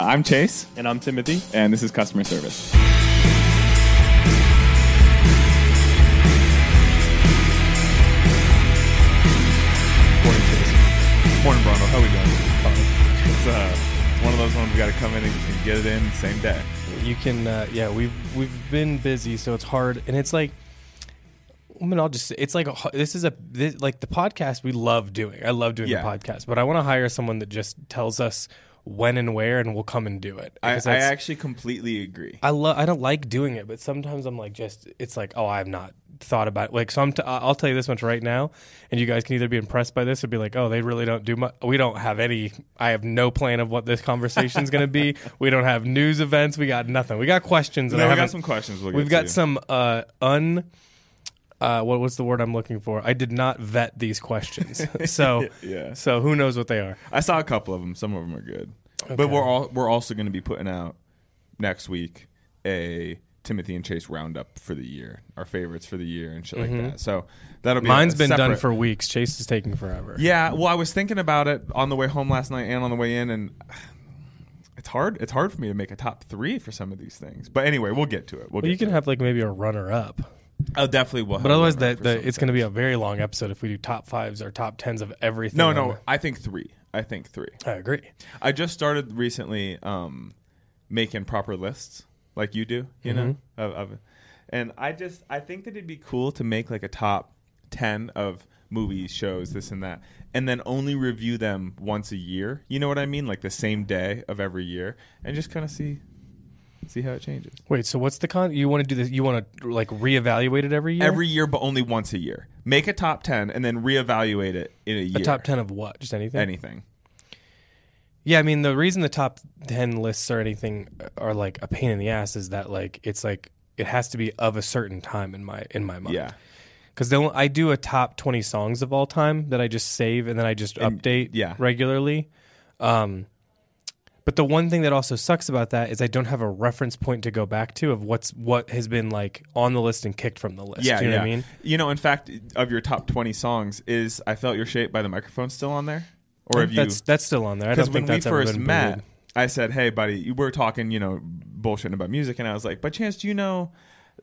I'm Chase, And I'm Timothy. and this is customer service. Morning, Chase. Morning, Bruno. How we doing? It's uh, one of those ones we got to come in and, and get it in same day. You can, uh, yeah. We've we've been busy, so it's hard, and it's like. I mean, I'll just. It's like a, this is a this, like the podcast we love doing. I love doing Yeah. the podcast, but I want to hire someone that just tells us when and where, and we'll come and do it. I, I actually completely agree. I love. I don't like doing it, but sometimes I'm like, just it's like, oh, I've not thought about it. like. So I'm. T- I'll tell you this much right now, and you guys can either be impressed by this or be like, oh, they really don't do much. We don't have any. I have no plan of what this conversation is going to be. We don't have news events. We got nothing. We got questions. and No, I we got some questions. We'll We've got to. some uh, un. Uh, what was the word I'm looking for? I did not vet these questions, so Yeah. So who knows what they are? I saw a couple of them. Some of them are good, but we're all we're also going to be putting out next week a Timothy and Chase roundup for the year, our favorites for the year and shit like that. So that'll be Mm-hmm. Mine's a been done for weeks. Chase is taking forever. Yeah, well, I was thinking about it on the way home last night and on the way in, and it's hard. It's hard for me to make a top three for some of these things. But anyway, we'll get to it. We'll Well, you can to have like maybe a runner up. Oh, definitely will. But otherwise, that the, it's going to be a very long episode if we do top fives or top tens of everything. no, no. the- I think three. I think three. I agree. I just started recently um, making proper lists, like you do. You know, Mm-hmm. of, of, and I just I think that it'd be cool to make like a top ten of movies, shows, this and that, and then only review them once a year. You know what I mean? Like the same day of every year, and just kind of see see how it changes Wait, so what's the con? You want to do this? You want to like reevaluate it every year? every year, but only once a year. Make a top ten and then reevaluate it in a year. a top ten of what? Just anything? anything. Yeah, I mean the reason the top ten lists or anything are like a pain in the ass is that like it's like it has to be of a certain time in my in my mind. Yeah. because then I do a top twenty songs of all time that I just save and then I just And- update yeah. regularly. Um, but the one thing that also sucks about that is I don't have a reference point to go back to of what's what has been like on the list and kicked from the list. Yeah, Do you know yeah. what I mean? You know, in fact, of your top twenty songs, is "I Felt Your Shape" by the microphone still on there, or have you? That's that's still on there. Because when think we that's first met, booted. I said, "Hey, buddy, were talking, you know, bullshitting about music," and I was like, "By chance, do you know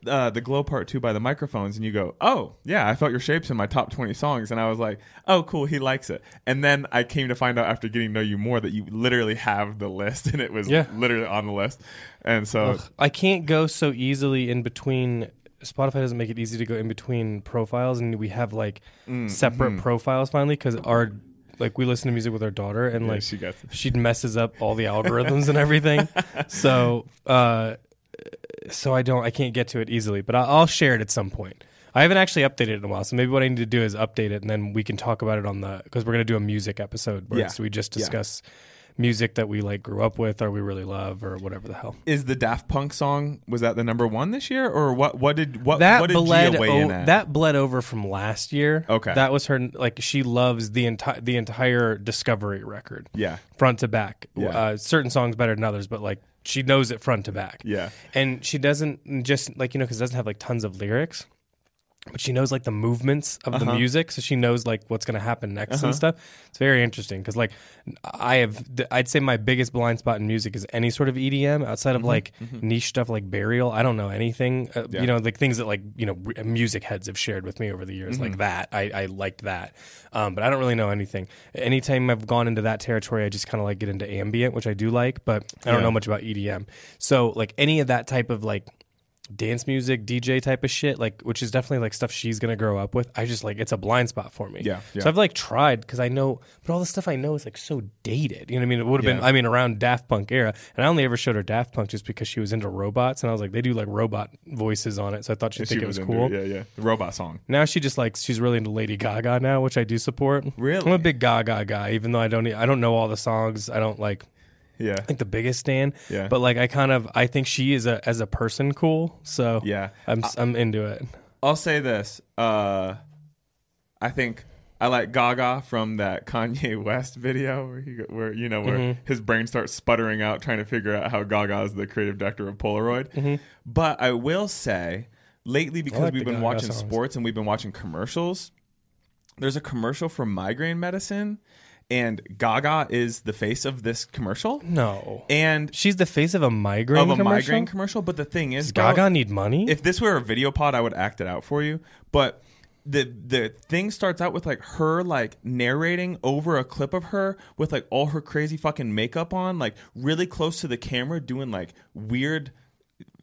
uh, the Glow Part Two by the Microphones?" And you go, "Oh, yeah, I felt your shapes in my top twenty songs," and I was like, "Oh, cool, he likes it." And then I came to find out after getting to know you more that you literally have the list, and it was Yeah. literally on the list, and so. I can't go so easily in between. Spotify doesn't make it easy to go in between profiles, and we have like Mm, separate mm-hmm. profiles finally because our like we listen to music with our daughter, and Yeah, like she she messes up all the algorithms and everything. So, uh, so I don't, I can't get to it easily, but I'll, I'll share it at some point. I haven't actually updated it in a while, so maybe what I need to do is update it, and then we can talk about it on the because we're gonna do a music episode where Yeah. it's- we just Yeah. discuss music that we like grew up with or we really love or whatever the hell. is the Daft Punk song was that the number one this year or what? What did what that what did bled Gia weigh in o- at? that bled over from last year. Okay. that was her like she loves the entire the entire Discovery record, yeah, front to back. Yeah. Uh, certain songs better than others, but like she knows it front to back. yeah, and she doesn't just like you know because it doesn't have like tons of lyrics but she knows like the movements of the Uh-huh. music so she knows like what's going to happen next Uh-huh. and stuff it's very interesting because like i have i'd say my biggest blind spot in music is any sort of edm outside of like niche stuff like burial i don't know anything uh, Mm-hmm. Yeah. you know like things that like you know r- music heads have shared with me over the years Mm-hmm. like that i, I liked that um, but i don't really know anything anytime i've gone into that territory i just kind of like get into ambient which i do like but i don't Yeah. know much about edm so like any of that type of like dance music, DJ type of shit, like which is definitely like stuff she's gonna grow up with. I just like it's a blind spot for me. Yeah, yeah. So I've like tried because I know, but all the stuff I know is like so dated. You know what I mean? It would have been, I mean, around Daft Punk era, and I only ever showed her Daft Punk just because she was into robots, and I was like, they do like robot voices on it, so I thought she'd She think it was into cool. Yeah, yeah, the robot song. Now she just like she's really into Lady Gaga now, which I do support. Really? I'm a big Gaga guy, even though I don't, I don't know all the songs. I don't like Yeah, I think the biggest stan. Yeah. But like I kind of I think she is a as a person cool. So yeah. I'm I'm into it. I'll say this. Uh, I think I like Gaga from that Kanye West video where he where you know where Mm-hmm. his brain starts sputtering out trying to figure out how Gaga is the creative director of Polaroid. Mm-hmm. But I will say lately because like we've been Gaga watching songs. sports and we've been watching commercials. There's a commercial for migraine medicine and Gaga is the face of this commercial, No. and She's the face of a migraine of a commercial? migraine commercial. But the thing is, Does bro, Gaga need money? if this were a video pod, I would act it out for you. But the the thing starts out with like her like narrating over a clip of her with like all her crazy fucking makeup on, like really close to the camera, doing like weird.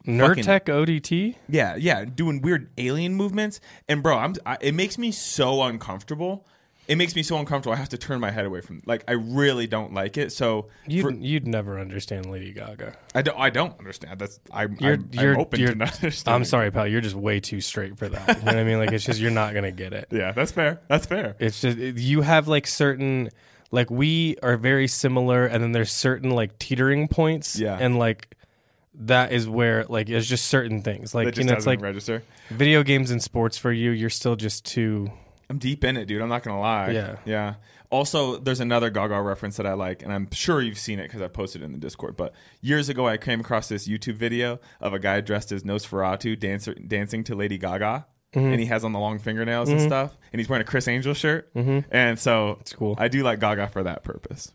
Nerdtech ODT? Yeah, yeah, doing weird alien movements, and bro, I'm. I, it makes me so uncomfortable. It makes me so uncomfortable. I have to turn my head away from. Like, I really don't like it. So You'd, for- you'd never understand Lady Gaga. I don't. I don't understand. That's. I'm. You're, I'm, you're, I'm open you're, to not understanding. I'm sorry, pal. You're just way too straight for that. You know what I mean? Like, it's just, you're not going to get it. Yeah, that's fair. That's fair. It's just, you have like certain, like, we are very similar, and then there's certain, like, teetering points. Yeah. And, like, that is where, like, it's just certain things. Like, you know, it's like register. video games and sports for you, you're still just too. I'm deep in it, dude. I'm not gonna lie. Yeah. yeah. Also, there's another Gaga reference that I like, and I'm sure you've seen it because I posted it in the Discord. But years ago, I came across this YouTube video of a guy dressed as Nosferatu dancer, dancing to Lady Gaga, Mm-hmm. and he has on the long fingernails and stuff, and he's wearing a Criss Angel shirt, mm-hmm. and so it's cool. I do like Gaga for that purpose.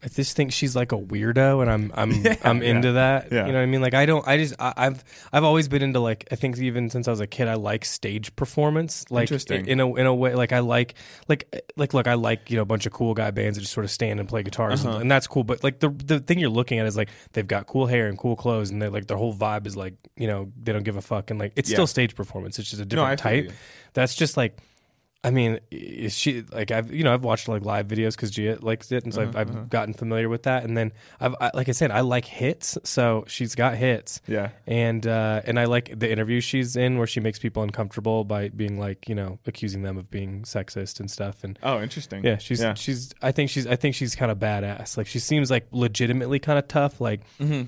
I just think she's like a weirdo, and I'm I'm Yeah, I'm yeah. into that. Yeah. You know what I mean? Like I don't. I just I, I've I've always been into like I think even since I was a kid, I like stage performance. Like Interesting. in a in a way, like I like like like look, I like you know a bunch of cool guy bands that just sort of stand and play guitars, Uh-huh. and, that's cool. But like the the thing you're looking at is like they've got cool hair and cool clothes, and they like their whole vibe is like you know they don't give a fuck, and like it's Yeah. still stage performance. It's just a different feel type. you. That's just like. I mean, is she like I've you know I've watched like live videos because Gia likes it, and so Uh-huh, I've, I've gotten familiar with that. And then I've I, like I said, I like hits, so she's got hits, Yeah. and uh, and I like the interview she's in where she makes people uncomfortable by being like you know accusing them of being sexist and stuff. And Oh, interesting. yeah, she's yeah. she's I think she's I think she's kind of badass. Like she seems like legitimately kind of tough, like Mm-hmm.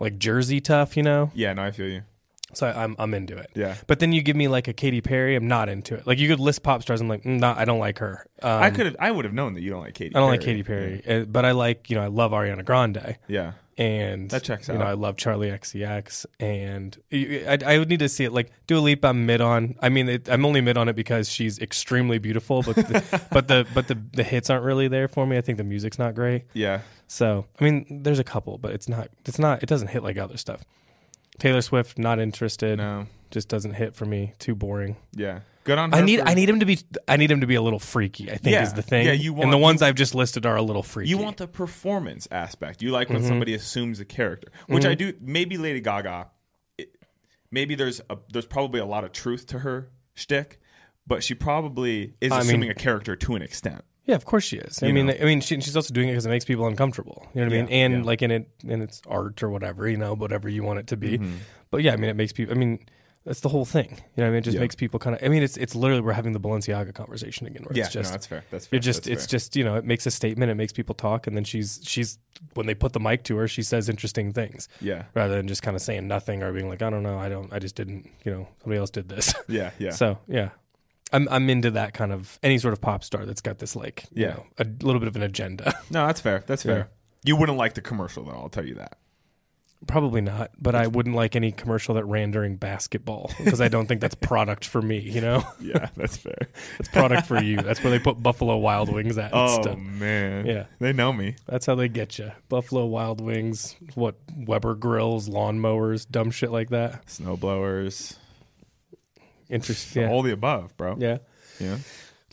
like Jersey tough, you know. yeah. No, I feel you. So I, I'm I'm into it. Yeah. But then you give me like a Katy Perry, I'm not into it. Like you could list pop stars, I'm like, mm, nah, I don't like her. Um, I could have. I would have known that you don't like Katy. I don't like Katy Perry, uh, but I like you know I love Ariana Grande, Yeah. and That checks out. You know. I love Charli XCX, and I, I would need to see it. Like Dua Lipa, I'm mid on. I mean, it, I'm only mid on it because she's extremely beautiful, but the, but the but the the hits aren't really there for me. I think the music's not great. Yeah. So I mean, there's a couple, but it's not it's not it doesn't hit like other stuff. Taylor Swift, not interested. No. Just doesn't hit for me. Too boring. Yeah. Good on. Her I need for- I need him to be I need him to be a little freaky. I think Yeah. is the thing. Yeah, you want, and the ones I've just listed are a little freaky. You want the performance aspect. You like Mm-hmm. when somebody assumes a character, which I do. Maybe Lady Gaga. It, maybe there's a, there's probably a lot of truth to her shtick, but she probably is I mean- assuming a character to an extent. Yeah, of course she is. I You mean, know? I mean, she, she's also doing it because it makes people uncomfortable. You know what I mean? Yeah, And yeah. like in it, and it's art or whatever. You know, whatever you want it to be. Mm-hmm. But yeah, I mean, it makes people. I mean, that's the whole thing. You know, what I mean, it just Yeah. makes people kind of. I mean, it's it's literally we're having the Balenciaga conversation again. Where Yeah, it's just no, that's fair. That's fair. you're just That's it's fair. just you know it makes a statement. It makes people talk, and then she's she's when they put the mic to her, she says interesting things yeah, rather than just kind of saying nothing or being like, I don't know, I don't, I just didn't. You know, somebody else did this. yeah, yeah. So yeah, I'm I'm into that kind of any sort of pop star that's got this like you Yeah. know a little bit of an agenda. no, that's fair. That's Yeah. fair. You wouldn't like the commercial though. I'll tell you that. Probably not, but I wouldn't like any commercial that ran during basketball because I don't think that's product for me. You know, Yeah, that's fair. it's product for you. That's where they put Buffalo Wild Wings at. and oh stuff. man. Yeah. they know me. That's how they get you. Buffalo Wild Wings, what Weber grills, lawnmowers, dumb shit like that. Snowblowers, Interest, yeah, all the above, bro. yeah. yeah.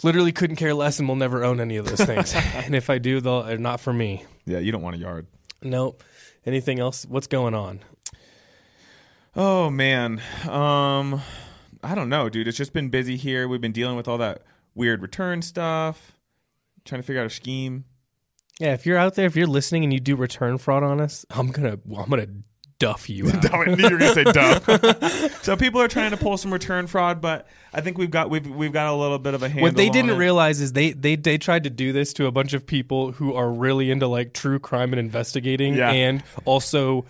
Literally couldn't care less, and will never own any of those things. and if I do, they'll they're not for me. Yeah, you don't want a yard. Nope. Anything else? What's going on? Oh man, um, I don't know, dude. It's just been busy here. We've been dealing with all that weird return stuff, trying to figure out a scheme. Yeah, if you're out there, if you're listening and you do return fraud on us, I'm gonna I'm gonna duff you out. I knew you were gonna say duff. so people are trying to pull some return fraud, but I think we've got we've we've got a little bit of a handle. what they didn't it. realize is they, they they tried to do this to a bunch of people who are really into like true crime and investigating Yeah. and also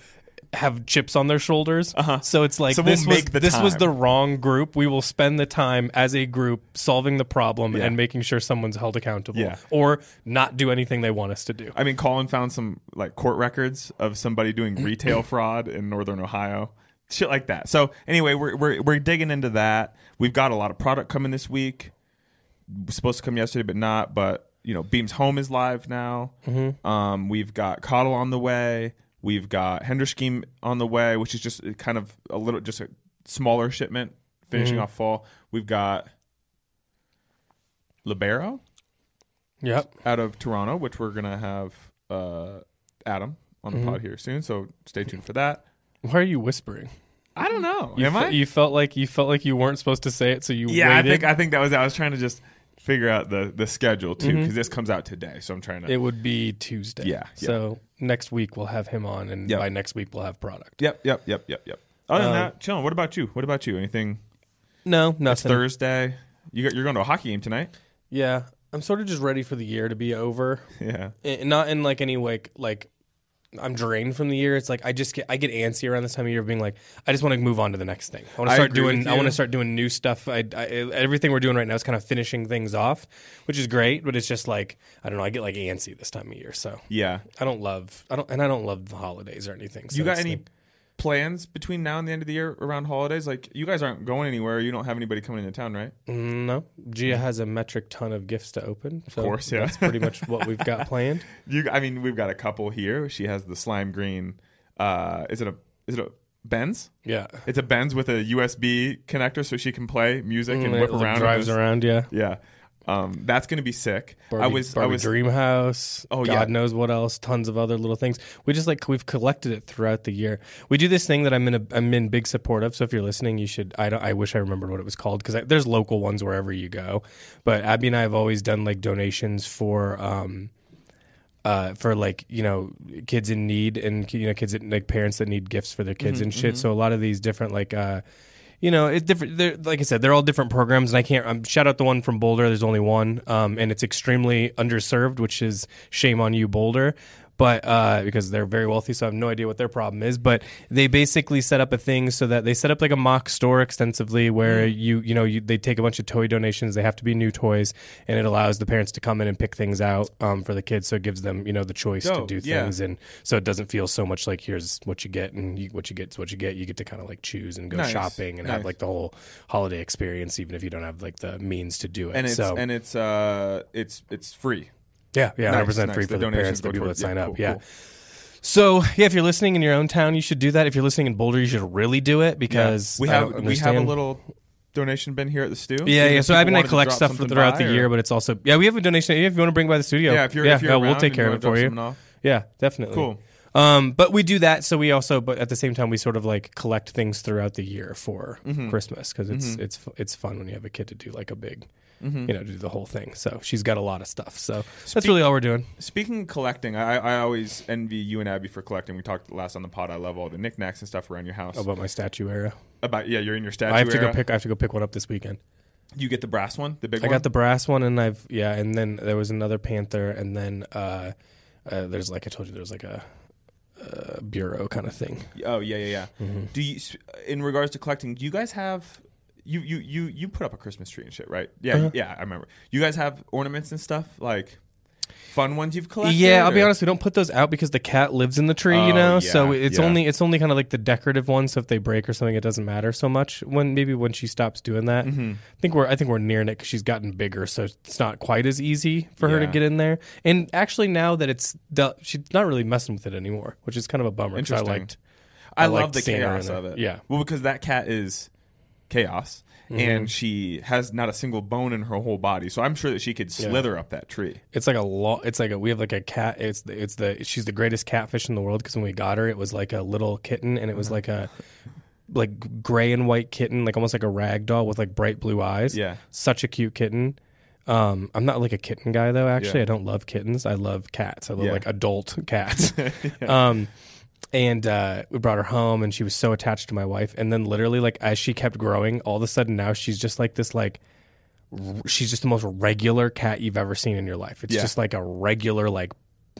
have chips on their shoulders. Uh-huh. So it's like So we'll this was the this was the wrong group. We will spend the time as a group solving the problem Yeah. and making sure someone's held accountable Yeah. or not do anything they want us to do. I mean, Colin found some like court records of somebody doing retail fraud in northern Ohio, shit like that. So anyway, we're we're we're digging into that. We've got a lot of product coming this week. Was supposed to come yesterday, but not. But you know, Beams Home is live now. Um, we've got Coddle on the way. We've got Hender Scheme on the way, which is just kind of a little, just a smaller shipment finishing mm-hmm. off fall. We've got Libero Yep. out of Toronto, which we're gonna have uh, Adam on the mm-hmm. pod here soon. So stay tuned for that. Why are you whispering? I don't know. You Am fe- I? You felt like you felt like you weren't supposed to say it, so you yeah, I think I think that was. I was trying to just figure out the the schedule too mm-hmm. because this comes out today. So I'm trying to. it would be Tuesday. Yeah, yeah. So next week we'll have him on, and Yep. by next week we'll have product. Yep, yep, yep, yep, yep. Other than Um, that, chilling. What about you? What about you? Anything? No, It's nothing. Thursday. You got, you're going to a hockey game tonight. Yeah, I'm sort of just ready for the year to be over. Yeah. And not in like any way like I'm drained from the year. It's like I just get I get antsy around this time of year, being like I just want to move on to the next thing. I want to start doing. I want to start doing new stuff. I, I everything we're doing right now is kind of finishing things off, which is great. But it's just like I don't know. I get like antsy this time of year, so Yeah. I don't love. I don't and I don't love the holidays or anything. So you got any like- plans between now and the end of the year around holidays? Like you guys aren't going anywhere. You don't have anybody coming into town, right? Mm, No, Gia has a metric ton of gifts to open. Of course, yeah. That's pretty much what we've got planned. You. I mean, we've got a couple here. She has the slime green. Uh, is it a is it a Benz? Yeah, It's a Benz with a USB connector, so she can play music and Mm, whip it, around. drives around. Yeah, Yeah. Um, that's going to be sick. Barbie, I was. Barbie I was. Dream House. Oh, God yeah. knows what else. Tons of other little things. We just like we've collected it throughout the year. We do this thing that I'm in. A, I'm in big support of. So if you're listening, you should. I don't. I wish I remembered what it was called because there's local ones wherever you go. But Abby and I have always done like donations for. um uh, for like you know kids in need and you know kids that, like parents that need gifts for their kids and shit. So a lot of these different like uh, you know it's different. They're, like I said, they're all different programs, and I can't um, shout out the one from Boulder. There's only one, um, and it's extremely underserved, which is shame on you, Boulder. But uh, because they're very wealthy, so I have no idea what their problem is. But they basically set up a thing so that they set up like a mock store extensively, where you you know you, they take a bunch of toy donations. They have to be new toys, and it allows the parents to come in and pick things out um, for the kids. So it gives them you know the choice Dope, to do yeah. things, and so it doesn't feel so much like here's what you get and you, what you get is what you get. You get to kind of like choose and go Nice, shopping and nice. have like the whole holiday experience, even if you don't have like the means to do it. and it's so and it's uh it's it's free. Yeah, yeah, Nice, hundred percent nice. free The for the, donations parents, the people that towards- yeah, sign up. cool, yeah. cool. So yeah, if you're listening in your own town, you should do that. If you're listening in Boulder, you should really do it because we I have we have a little donation bin here at the stew. Yeah, Even yeah. So I've been like collect stuff throughout the or- year, but it's also yeah. We have a donation. If you want to bring by the studio, Yeah, if you're yeah, if you're yeah, we'll take care of it for you. Yeah, definitely. Cool. Um, but we do that, so we also, but at the same time, we sort of like collect things throughout the year for Mm-hmm. Christmas because it's it's it's fun when you have a kid to do like a big, Mm-hmm. you know, to do the whole thing. So she's got a lot of stuff. So that's really all we're doing. Speaking of collecting, I, I always envy you and Abby for collecting. We talked last on the pod. I love all the knickknacks and stuff around your house. About my statue era, About yeah, you're in your statue. I have to go era. pick. I have to go pick one up this weekend. You get the brass one, the big I one. got the brass one, and I've yeah, and then there was another panther, and then uh, uh there's like I told you, there's like a, uh bureau kind of thing. Oh yeah, yeah, yeah. Mm-hmm. Do you, in regards to collecting, do you guys have you you you you put up a Christmas tree and shit, right? Yeah, Uh-huh. yeah, I remember. You guys have ornaments and stuff like fun ones you've collected. Yeah, I'll be honest. We don't put those out because the cat lives in the tree, Oh, you know. so it's yeah. only it's only kind of like the decorative ones. So if they break or something, it doesn't matter so much. When maybe when she stops doing that, Mm-hmm. I think we're I think we're nearing it because she's gotten bigger, so it's not quite as easy for her to get in there. And actually, now that it's the, she's not really messing with it anymore, which is kind of a bummer. 'cause I Interesting. liked. I, I love the chaos of it. Yeah. Well, because that cat is chaos. Mm-hmm. And she has not a single bone in her whole body, so I'm sure that she could slither up that tree. It's like a lo- It's like a. We have like a cat. It's the, it's the. She's the greatest catfish in the world because when we got her, it was like a little kitten, and it was like a like gray and white kitten, like almost like a rag doll with like bright blue eyes. Yeah. such a cute kitten. Um, I'm not like a kitten guy though. Actually, Yeah. I don't love kittens. I love cats. I love Yeah. like adult cats. Um, and uh, we brought her home, and she was so attached to my wife. And then literally, like as she kept growing, all of a sudden now she's just like this like r- she's just the most regular cat you've ever seen in your life. It's Yeah. just like a regular like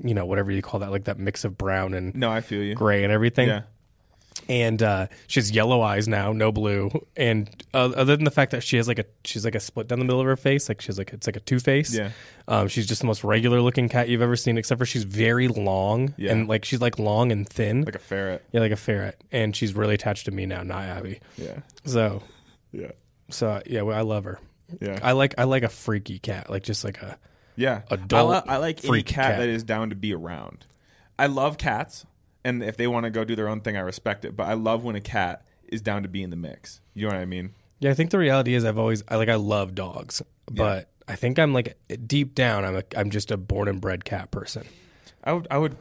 you know whatever you call that like that mix of brown and No, I feel you. gray and everything Yeah. And uh, she has yellow eyes now, no blue. And uh, other than the fact that she has like a she's like a split down the middle of her face, like she's like it's like a two face. Yeah. Um, she's just the most regular looking cat you've ever seen, except for she's very long Yeah. and like she's like long and thin, Like a ferret. yeah, like a ferret. And she's really attached to me now, not Abby. Yeah. So, Yeah. so yeah, well, I love her. Yeah. I like I like a freaky cat, like just like a Yeah, adult I, li- I like any cat, cat. that is down to be around. I love cats, and if they want to go do their own thing, I respect it. But I love when a cat is down to be in the mix. You know what I mean? Yeah, I think the reality is I've always I like I love dogs, but I think I'm like deep down I'm a I'm just a born and bred cat person. I would I would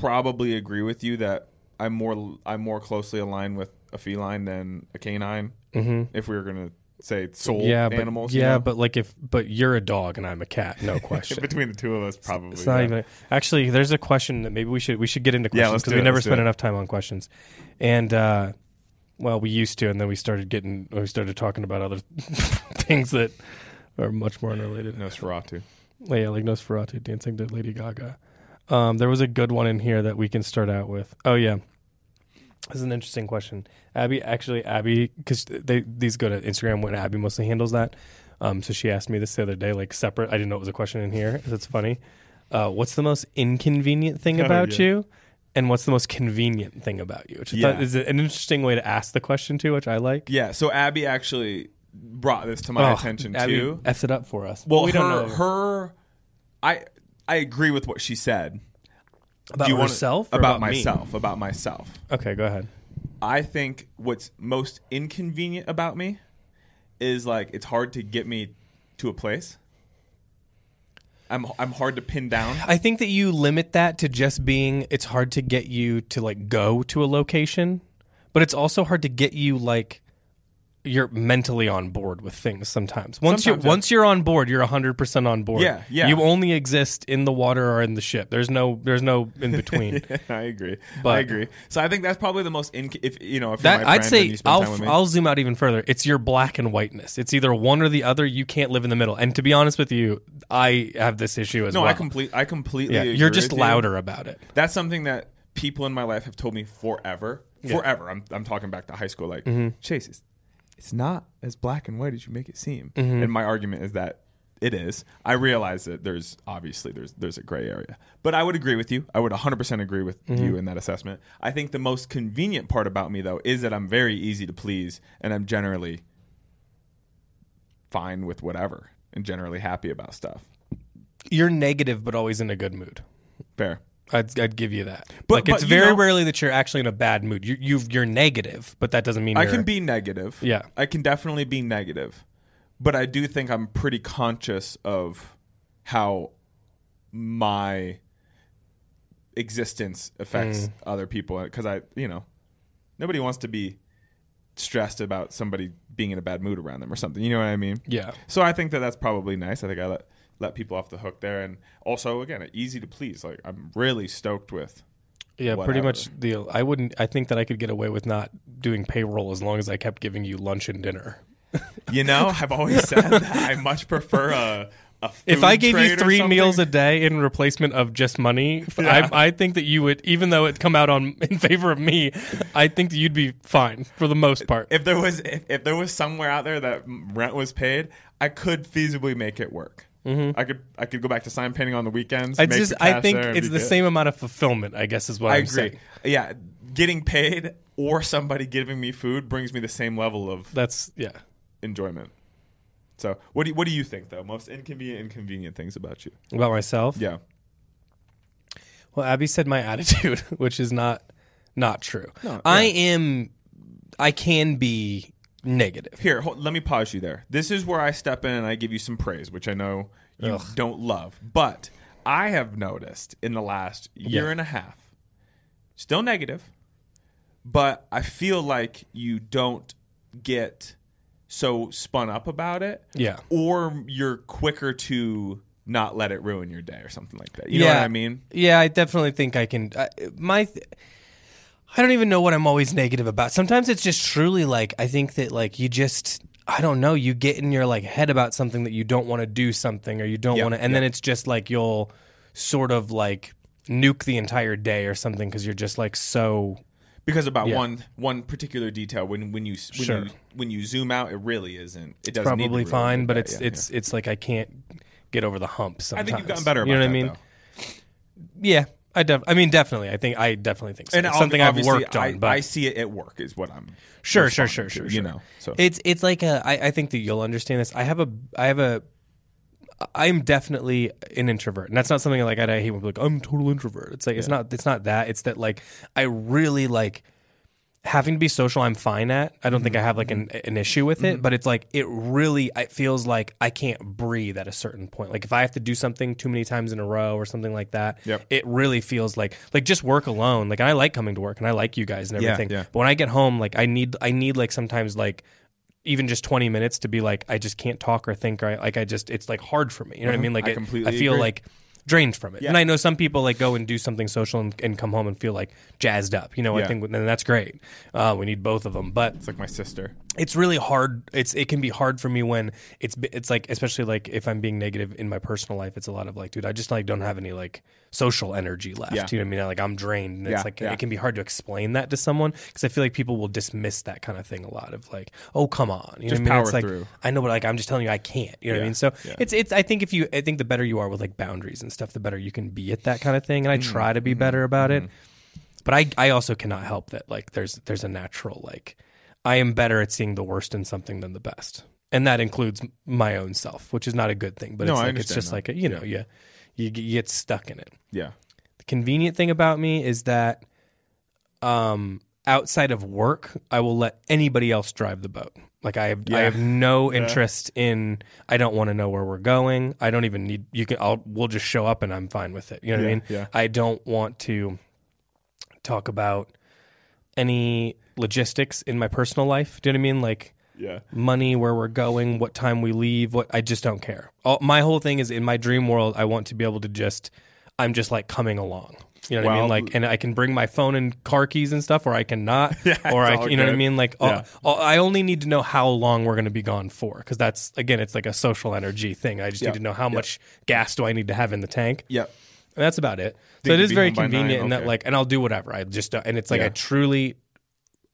probably agree with you that I'm more I'm more closely aligned with a feline than a canine. Mm-hmm. If we were gonna say soul yeah, but animals, you yeah, know? but like if but you're a dog and I'm a cat, no question. between the two of us, probably. It's not yeah. even actually. There's a question that maybe we should we should get into questions because do we it, never spent enough time on questions, and uh, well, we used to, and then we started getting we started talking about other things that are much more unrelated. Nosferatu. Yeah, like Nosferatu dancing to Lady Gaga. Um, there was a good one in here that we can start out with. Oh yeah, this is an interesting question. Abby, actually, Abby, because they these go to Instagram when Abby mostly handles that. Um, so she asked me this the other day, like separate. I didn't know it was a question in here. That's funny. Uh, what's the most inconvenient thing about yeah. you? And what's the most convenient thing about you? Which Yeah. is an interesting way to ask the question too, which I like. Yeah. So Abby actually brought this to my Oh, attention Abby too. F's it up for us. Well, we her, don't know her, I, I agree with what she said. About Do you wanna- about, about myself, about myself. Okay, go ahead. I think what's most inconvenient about me is like it's hard to get me to a place. I'm I'm hard to pin down. I think that you limit that to just being it's hard to get you to like go to a location, but it's also hard to get you like you're mentally on board with things sometimes. Once Sometimes, you yeah. once you're on board, you're 100% on board. Yeah, yeah. You only exist in the water or in the ship. There's no there's no in between. I agree. I agree. So I think that's probably the most in if you know if you're That my I'd say I'll time with me. I'll zoom out even further. It's your black and whiteness. It's either one or the other. You can't live in the middle. And to be honest with you, I have this issue as no, well. I complete I completely yeah, agree you're just with you. louder about it. That's something that people in my life have told me forever. Forever. I'm I'm talking back to high school like Mm-hmm. Chase it's, not as black and white as you make it seem. Mm-hmm. And my argument is that it is. I realize that there's obviously there's there's a gray area. But I would agree with you. I would 100% agree with Mm-hmm. you in that assessment. I think the most convenient part about me though is that I'm very easy to please and I'm generally fine with whatever and generally happy about stuff. You're negative, but always in a good mood. Fair. I'd, I'd give you that. But- like it's but, you very know- rarely that you're actually in a bad mood. You, you've, you're negative, but that doesn't mean I can be negative. Yeah. I can definitely be negative. But I do think I'm pretty conscious of how my existence affects Mm. other people because I, you know, nobody wants to be stressed about somebody being in a bad mood around them or something. You know what I mean? Yeah. So I think that that's probably nice. I think I let let people off the hook there, and also again, easy to please. Like I'm really stoked with. Yeah, pretty much the I wouldn't I think that I could get away with not doing payroll as long as I kept giving you lunch and dinner. You know, I've always said that I much prefer a. a If I gave you three meals a day in replacement of just money, Yeah. I, I think that you would, even though it come out on in favor of me, I think that you'd be fine for the most part. if there was if, if there was somewhere out there that rent was paid, I could feasibly make it work. Mm-hmm. I could I could go back to sign painting on the weekends. I just I think it's the good. same amount of fulfillment. I guess is what I I'm agree. saying. Yeah, getting paid or somebody giving me food brings me the same level of That's yeah. enjoyment. So, what do you, what do you think though? Most inconvenient, inconvenient things about you? About myself. Yeah, Well, Abby said my attitude, which is not not true. No, I yeah. am. I can be negative. Here, hold, let me pause you there. This is where I step in and I give you some praise, which I know you Ugh. don't love. But I have noticed in the last year Yeah. and a half, still negative, but I feel like you don't get so spun up about it. Yeah. Or you're quicker to not let it ruin your day or something like that. You know what I mean? Yeah, I definitely think I can. I my, th- I don't even know what I'm always negative about. Sometimes it's just truly like I think that like you just I don't know you get in your like head about something that you don't want to do something or you don't Yeah, want to, and yeah. then it's just like you'll sort of like nuke the entire day or something because you're just like so Because about Yeah. one one particular detail when when you when Sure. you when you zoom out, it really isn't. It doesn't need to probably fine, but day. it's Yeah, it's it's like I can't get over the hump. yeah. I think you've gotten better. About You know what that, I mean? though. Yeah, I def- I mean definitely. I think I definitely think so. And it's something I've worked on. I, but I see it at work is what I'm. Sure, sure, sure, to, sure, You sure. know, so It's it's like a. I, I think that you'll understand this. I have a I have a I'm definitely an introvert, and that's not something like I, I hate when people like I'm a total introvert. It's like it's not it's not that. It's that like I really like having to be social. I'm fine at. I don't think Mm-hmm. I have like an, an issue with it, but it's like it really it feels like I can't breathe at a certain point. Like if I have to do something too many times in a row or something like that, Yep. it really feels like like just work alone. Like I like coming to work and I like you guys and Yeah, everything. yeah. But when I get home, like I need I need like sometimes like even just 20 minutes to be like I just can't talk or think or I, like I just it's like hard for me. You know what I mean? Like Mm-hmm. I it- completely I feel agree. like drained from it. Yeah. And I know some people like go and do something social and, and come home and feel like jazzed up. You know, I think and that's great. Uh, we need both of them, but It's like my sister. It's really hard. It's it can be hard for me when it's it's like especially like if I'm being negative in my personal life. It's a lot of like, dude, I just like don't have any like social energy left. Yeah. You know what I mean? Like I'm drained, and Yeah, it's like yeah. it can be hard to explain that to someone because I feel like people will dismiss that kind of thing a lot of like, oh come on, you Just know what I mean? It's like through. I know, but like I'm just telling you, I can't. You know what I mean? So it's it's. I think if you, I think the better you are with like boundaries and stuff, the better you can be at that kind of thing. And I Mm-hmm. try to be better about it. But I I also cannot help that like there's there's a natural like I am better at seeing the worst in something than the best. And that includes my own self, which is not a good thing, but No, it's like it's just that. like a, you know, you, you you get stuck in it. Yeah. The convenient thing about me is that um outside of work, I will let anybody else drive the boat. Like I have, I have no interest in. I don't want to know where we're going. I don't even need. You can. I'll. We'll just show up and I'm fine with it. You know what I mean? yeah. I don't want to talk about any logistics in my personal life. Do you know what I mean? Like Yeah. money, where we're going, what time we leave. What I just don't care. All, my whole thing is in my dream world. I want to be able to just. I'm just like coming along. You know what I mean? Like, and I can bring my phone and car keys and stuff, or I cannot. Yeah, or I, all you know what I mean? Like, Yeah. oh, I only need to know how long we're going to be gone for, because that's again, it's like a social energy thing. I just Yeah. need to know how much gas do I need to have in the tank. Yep. And that's about it. So it is very by nine, convenient in that, like, and I'll do whatever. I just don't, and it's like I truly,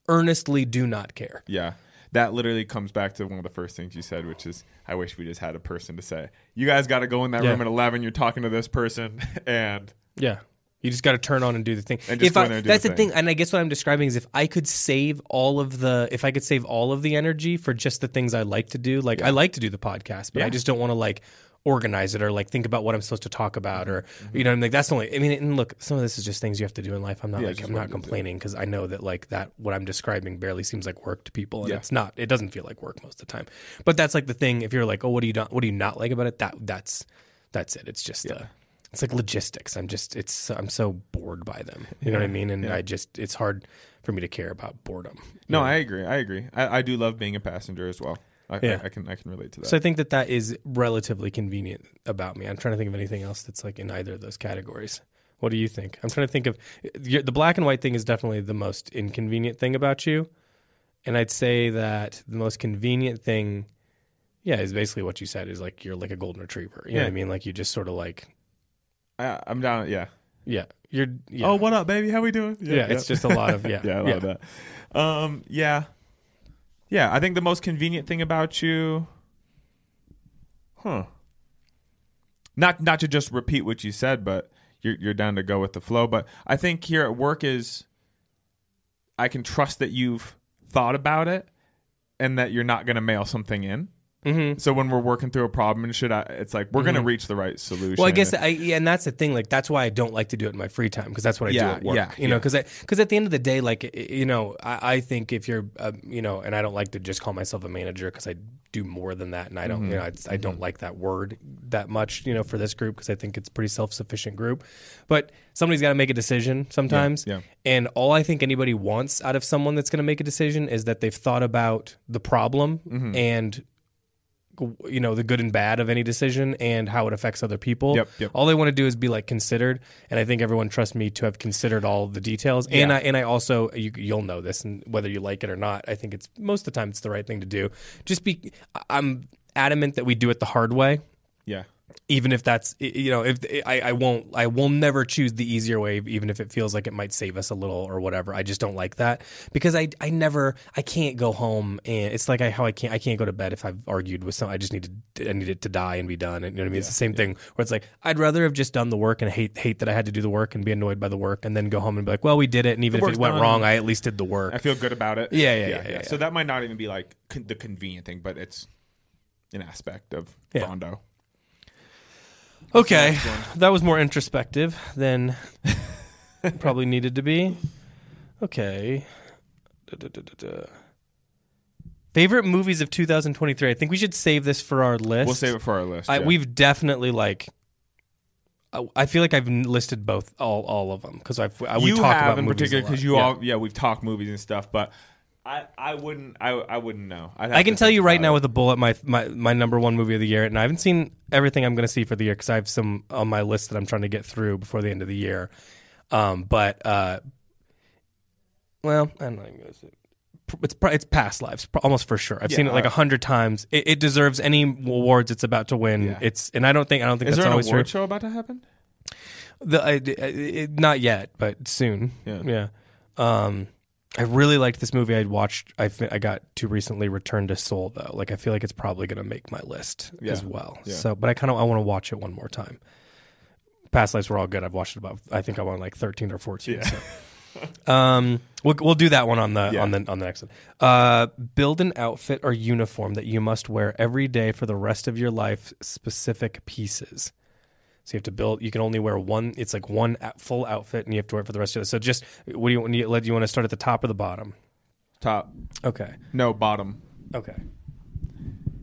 earnestly do not care. Yeah. That literally comes back to one of the first things you said, which is, I wish we just had a person to say, you guys got to go in that Yeah. room at 11. You're talking to this person. And Yeah. You just got to turn on and do the thing. If I, in there and do that's the thing. thing, and I guess what I'm describing is if I could save all of the, if I could save all of the energy for just the things I like to do. Like I like to do the podcast, but I just don't want to like organize it or like think about what I'm supposed to talk about or Mm-hmm. you know, I'm like that's the only. I mean, and look, some of this is just things you have to do in life. I'm not Yeah, like I'm not yeah. complaining because I know that like that what I'm describing barely seems like work to people, and Yeah. it's not. It doesn't feel like work most of the time. But that's like the thing. If you're like, oh, what do you not, what do you not like about it? That that's that's it. It's just. Uh, it's like logistics. I'm just it's I'm so bored by them. You know what I mean? And I just it's hard for me to care about boredom. no, I agree. I agree. I, I do love being a passenger as well. I, Yeah. I, I can I can relate to that. So I think that that is relatively convenient about me. I'm trying to think of anything else that's like in either of those categories. What do you think? I'm trying to think of the black and white thing is definitely the most inconvenient thing about you, and I'd say that the most convenient thing, yeah, is basically what you said. Is like you're like a golden retriever. You know Yeah. what I mean? Like you just sort of like I, I'm down. Yeah. yeah, you're yeah. Oh, what up, baby? How we doing? yeah, it's just a lot of yeah, yeah, I love that. Um, yeah, yeah. I think the most convenient thing about you, huh? Not not to just repeat what you said, but you're you're down to go with the flow. But I think here at work is, I can trust that you've thought about it, and that you're not going to mail something in. Mhm. So when we're working through a problem and shit, I, it's like we're going to reach the right solution. Mm-hmm. Well, I guess I yeah, and that's the thing. Like that's why I don't like to do it in my free time because that's what I Yeah, do at work. yeah, you know, yeah. because because at the end of the day, like you know, I, I think if you're, uh, you know, and I don't like to just call myself a manager because I do more than that, and I don't, Mm-hmm. you know, I, I don't like that word that much, you know, for this group because I think it's a pretty self sufficient group. But somebody's got to make a decision sometimes, yeah. and all I think anybody wants out of someone that's going to make a decision is that they've thought about the problem Mm-hmm. and you know the good and bad of any decision and how it affects other people. Yep, yep. All they want to do is be like considered, and I think everyone trusts me to have considered all the details. And Yeah. I and I also you, you'll know this, and whether you like it or not, I think it's most of the time it's the right thing to do. Just be, I'm adamant that we do it the hard way yeah, even if that's you know if eh, I, I won't I will never choose the easier way even if it feels like it might save us a little or whatever I just don't like that because I I never I can't go home and it's like I, how I can't I can't go to bed if I've argued with someone I just need to I need it to die and be done and you know what I mean it's the same thing where it's like I'd rather have just done the work and hate hate that I had to do the work and be annoyed by the work and then go home and be like well we did it and even if it went done. wrong I at least did the work I feel good about it. Yeah, yeah, yeah, yeah, So that might not even be like con- the convenient thing, but it's an aspect of Yeah. Rondo. Okay, that was more introspective than probably needed to be. Okay. Da, da, da. Favorite movies of 2023. I think we should save this for our list. We'll save it for our list. I, yeah. We've definitely like. I- I feel like I've listed both all all of them because I've I, we you talk have about in movies particular because you Yeah. all yeah we've talked movies and stuff, but I I wouldn't I I wouldn't know. I can tell you right now it. with a bullet my my my number one movie of the year, and I haven't seen everything I'm going to see for the year because I have some on my list that I'm trying to get through before the end of the year. Um, but uh, well, I'm not even going to say. It's it's past lives, almost for sure. I've seen it like a hundred times. It, it deserves any awards it's about to win. Yeah. It's and I don't think I don't think Is that's there an always award true. show about to happen? The, I, I- it- not yet, but soon. Yeah. yeah. Um, I really liked this movie. I'd watched. I I got to recently Return to Seoul though. Like I feel like it's probably going to make my list Yeah. as well. Yeah. So, but I kind of I want to watch it one more time. Past lives were all good. I've watched it about. I think I won like thirteen or fourteen. Yeah. So. um, we'll we'll do that one on the on the on the next one. Uh, build an outfit or uniform that you must wear every day for the rest of your life. Specific pieces. So you have to build. You can only wear one. It's like one full outfit, and you have to wear it for the rest of it. So just what do you want? Do you, want to start at the top or the bottom? Top. Okay. No, bottom. Okay.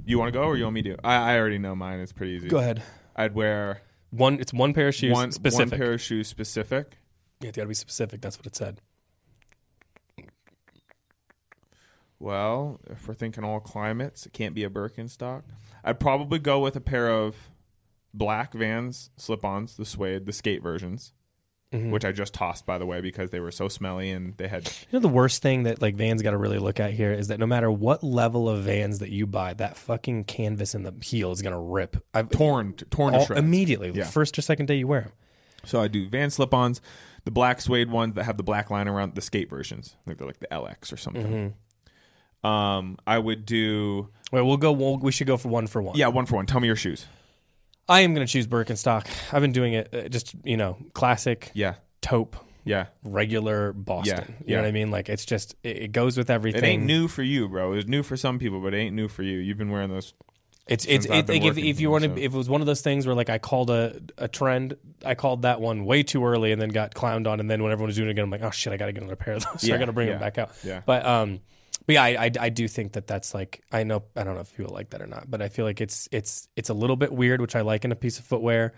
You want to go or you want me to? I, I already know mine. It's pretty easy. Go ahead. I'd wear One. It's one pair of shoes. one specific. one pair of shoes specific. Yeah, it's got to be specific. That's what it said. Well, if we're thinking all climates, it can't be a Birkenstock. I'd probably go with a pair of black Vans slip-ons, the suede, the skate versions, Mm-hmm. which I just tossed by the way because they were so smelly and they had You know the worst thing that like Vans got to really look at here is that no matter what level of Vans that you buy, that fucking canvas in the heel is gonna rip. I've torn torn to all, shreds. immediately, Yeah. first or second day you wear them. So I do Van slip-ons, the black suede ones that have the black line around the skate versions. I think they're like the LX or something. Mm-hmm. Um, I would do Wait, we'll go. We'll, we should go for one for one. yeah, one for one. Tell me your shoes. I am gonna choose Birkenstock. I've been doing it uh, just you know classic Yeah, taupe, yeah. regular Boston. You yeah. know what I mean? Like it's just it, it goes with everything. It ain't new for you, bro. It's new for some people, but it ain't new for you. You've been wearing those. It's it's since I've it, been like if, working if you want to so. if it was one of those things where like I called a a trend, I called that one way too early and then got clowned on, and then when everyone was doing it again, I'm like, oh shit, I got to get another pair of those. so I Yeah, got to bring yeah, them back out. yeah. But um, but yeah, I, I I do think that that's like I know I don't know if people like that or not, but I feel like it's it's it's a little bit weird, which I like in a piece of footwear.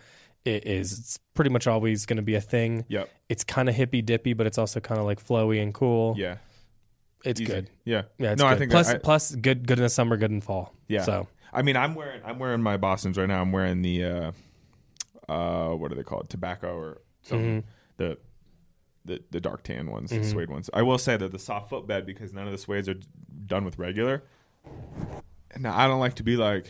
It is it's pretty much always going to be a thing. Yep. It's kind of hippy dippy, but it's also kind of like flowy and cool. Yeah. it's Easy. good. Yeah. Yeah, it's no, good. I think plus I, plus good good in the summer, good in fall. Yeah. So I mean, I'm wearing I'm wearing my Boston's right now. I'm wearing the uh, uh, what are they called? Tobacco or something. Mm-hmm. The the the dark tan ones, the suede ones. I will say that the soft footbed because none of the suedes are done with regular. Now I don't like to be like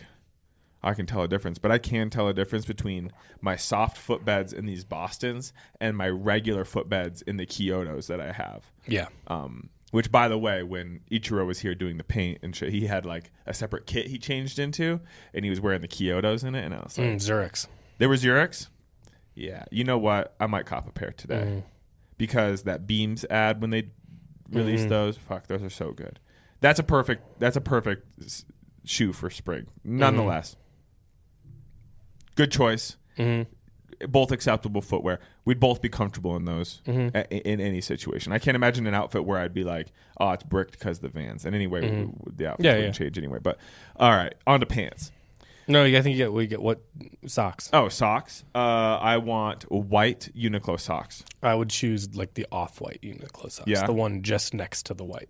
I can tell a difference, but I can tell a difference between my soft footbeds in these Boston's and my regular footbeds in the Kyotos that I have. yeah. Um, which, by the way, when Ichiro was here doing the paint and shit, he had like a separate kit he changed into, and he was wearing the Kyotos in it. And I was like, Mm, Zurich's. "There was Urix." Yeah, you know what? I might cop a pair today Mm. Because that Beams ad when they released Mm-hmm. those, fuck, those are so good. That's a perfect. That's a perfect s- shoe for spring. Mm-hmm. Nonetheless, good choice. Mm-hmm. Both acceptable footwear. We'd both be comfortable in those Mm-hmm. a- in, any situation. I can't imagine an outfit where I'd be like, "Oh, it's bricked because the Vans." And anyway, w- the outfit Mm-hmm. Yeah, wouldn't yeah. change anyway. But all right, on to pants. No, I think you get we get what socks. Oh, socks. Uh, I want white Uniqlo socks. I would choose like the off-white Uniqlo socks, Yeah. the one just next to the white.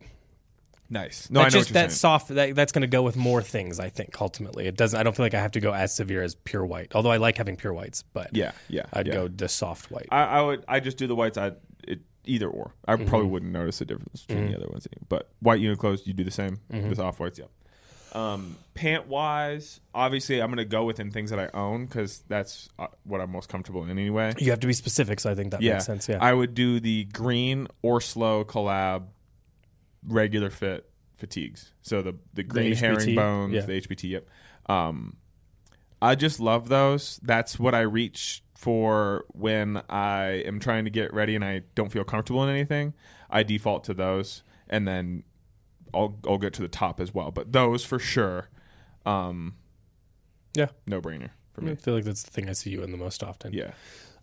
Nice. No, that I know just that saying. soft. That, that's going to go with more things. I think ultimately it doesn't. I don't feel like I have to go as severe as pure white. Although I like having pure whites, but yeah, yeah. I'd yeah. go the soft white. I, I would. I just do the whites. I it, either or. I Mm-hmm. probably wouldn't notice the difference between the other ones. But white Uniqlos, you do the same. Mm-hmm. This off whites, yeah. Um, pant wise, obviously, I'm gonna go within things that I own because that's uh, what I'm most comfortable in anyway. you have to be specific, so I think that yeah, makes sense. Yeah. I would do the green orSlow collab regular fit fatigues. So the the green HBT? herringbones, Yeah. the HBT. Yep. Um, I just love those. That's what I reach for when I am trying to get ready and I don't feel comfortable in anything. I default to those, and then I'll I'll get to the top as well. But those for sure, um, yeah. no brainer. for me. I feel like that's the thing I see you in the most often. Yeah.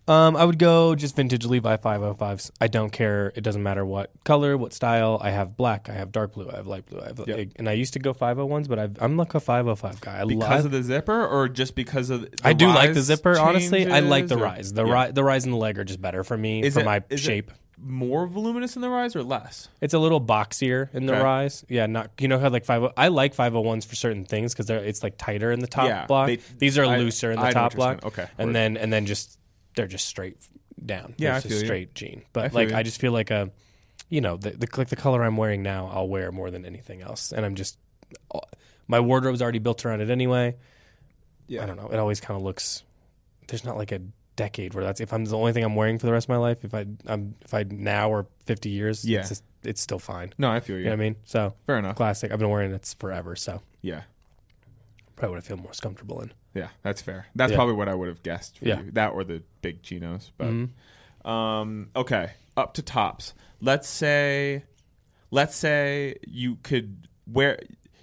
Um, I would go just vintage Levi 505s. I don't care. It doesn't matter what color, what style. I have black. I have dark blue. I have light blue. I have, Yep. and I used to go 501s, but I've, I'm like a 505 guy. I Because of the zipper, or just because of the I do like the rise zipper. Honestly, I like the or- rise. The Yeah. ri- the rise and the leg are just better for me Is for it- my is it shape. More voluminous in the rise or less? It's a little boxier in the Okay. rise. Yeah, not you know how like five. I like 501s for certain things because it's like tighter in the top Yeah, block. they- These are I- looser in the I know top what you're block. saying. Okay, and word. then and then just they're just straight down. Yeah, They're I just feel you. straight jean. But feel like you. I just feel like a, you know, the, the like the color I'm wearing now, I'll wear more than anything else, and I'm just uh, my wardrobe's already built around it anyway. Yeah. I don't know. It always kind of looks. There's not like a decade where that's if I'm the only thing I'm wearing for the rest of my life. If I I'm if I now or 50 years, Yeah. it's, just, it's still fine. No, I feel you. You know what I mean? So Fair enough. classic. I've been wearing it forever, so Yeah. probably what I feel most comfortable in. Yeah, that's fair. That's Yeah. probably what I would have guessed for Yeah. Mm-hmm. you. That or the big chinos. But um okay, up to tops. Let's say let's say you could wear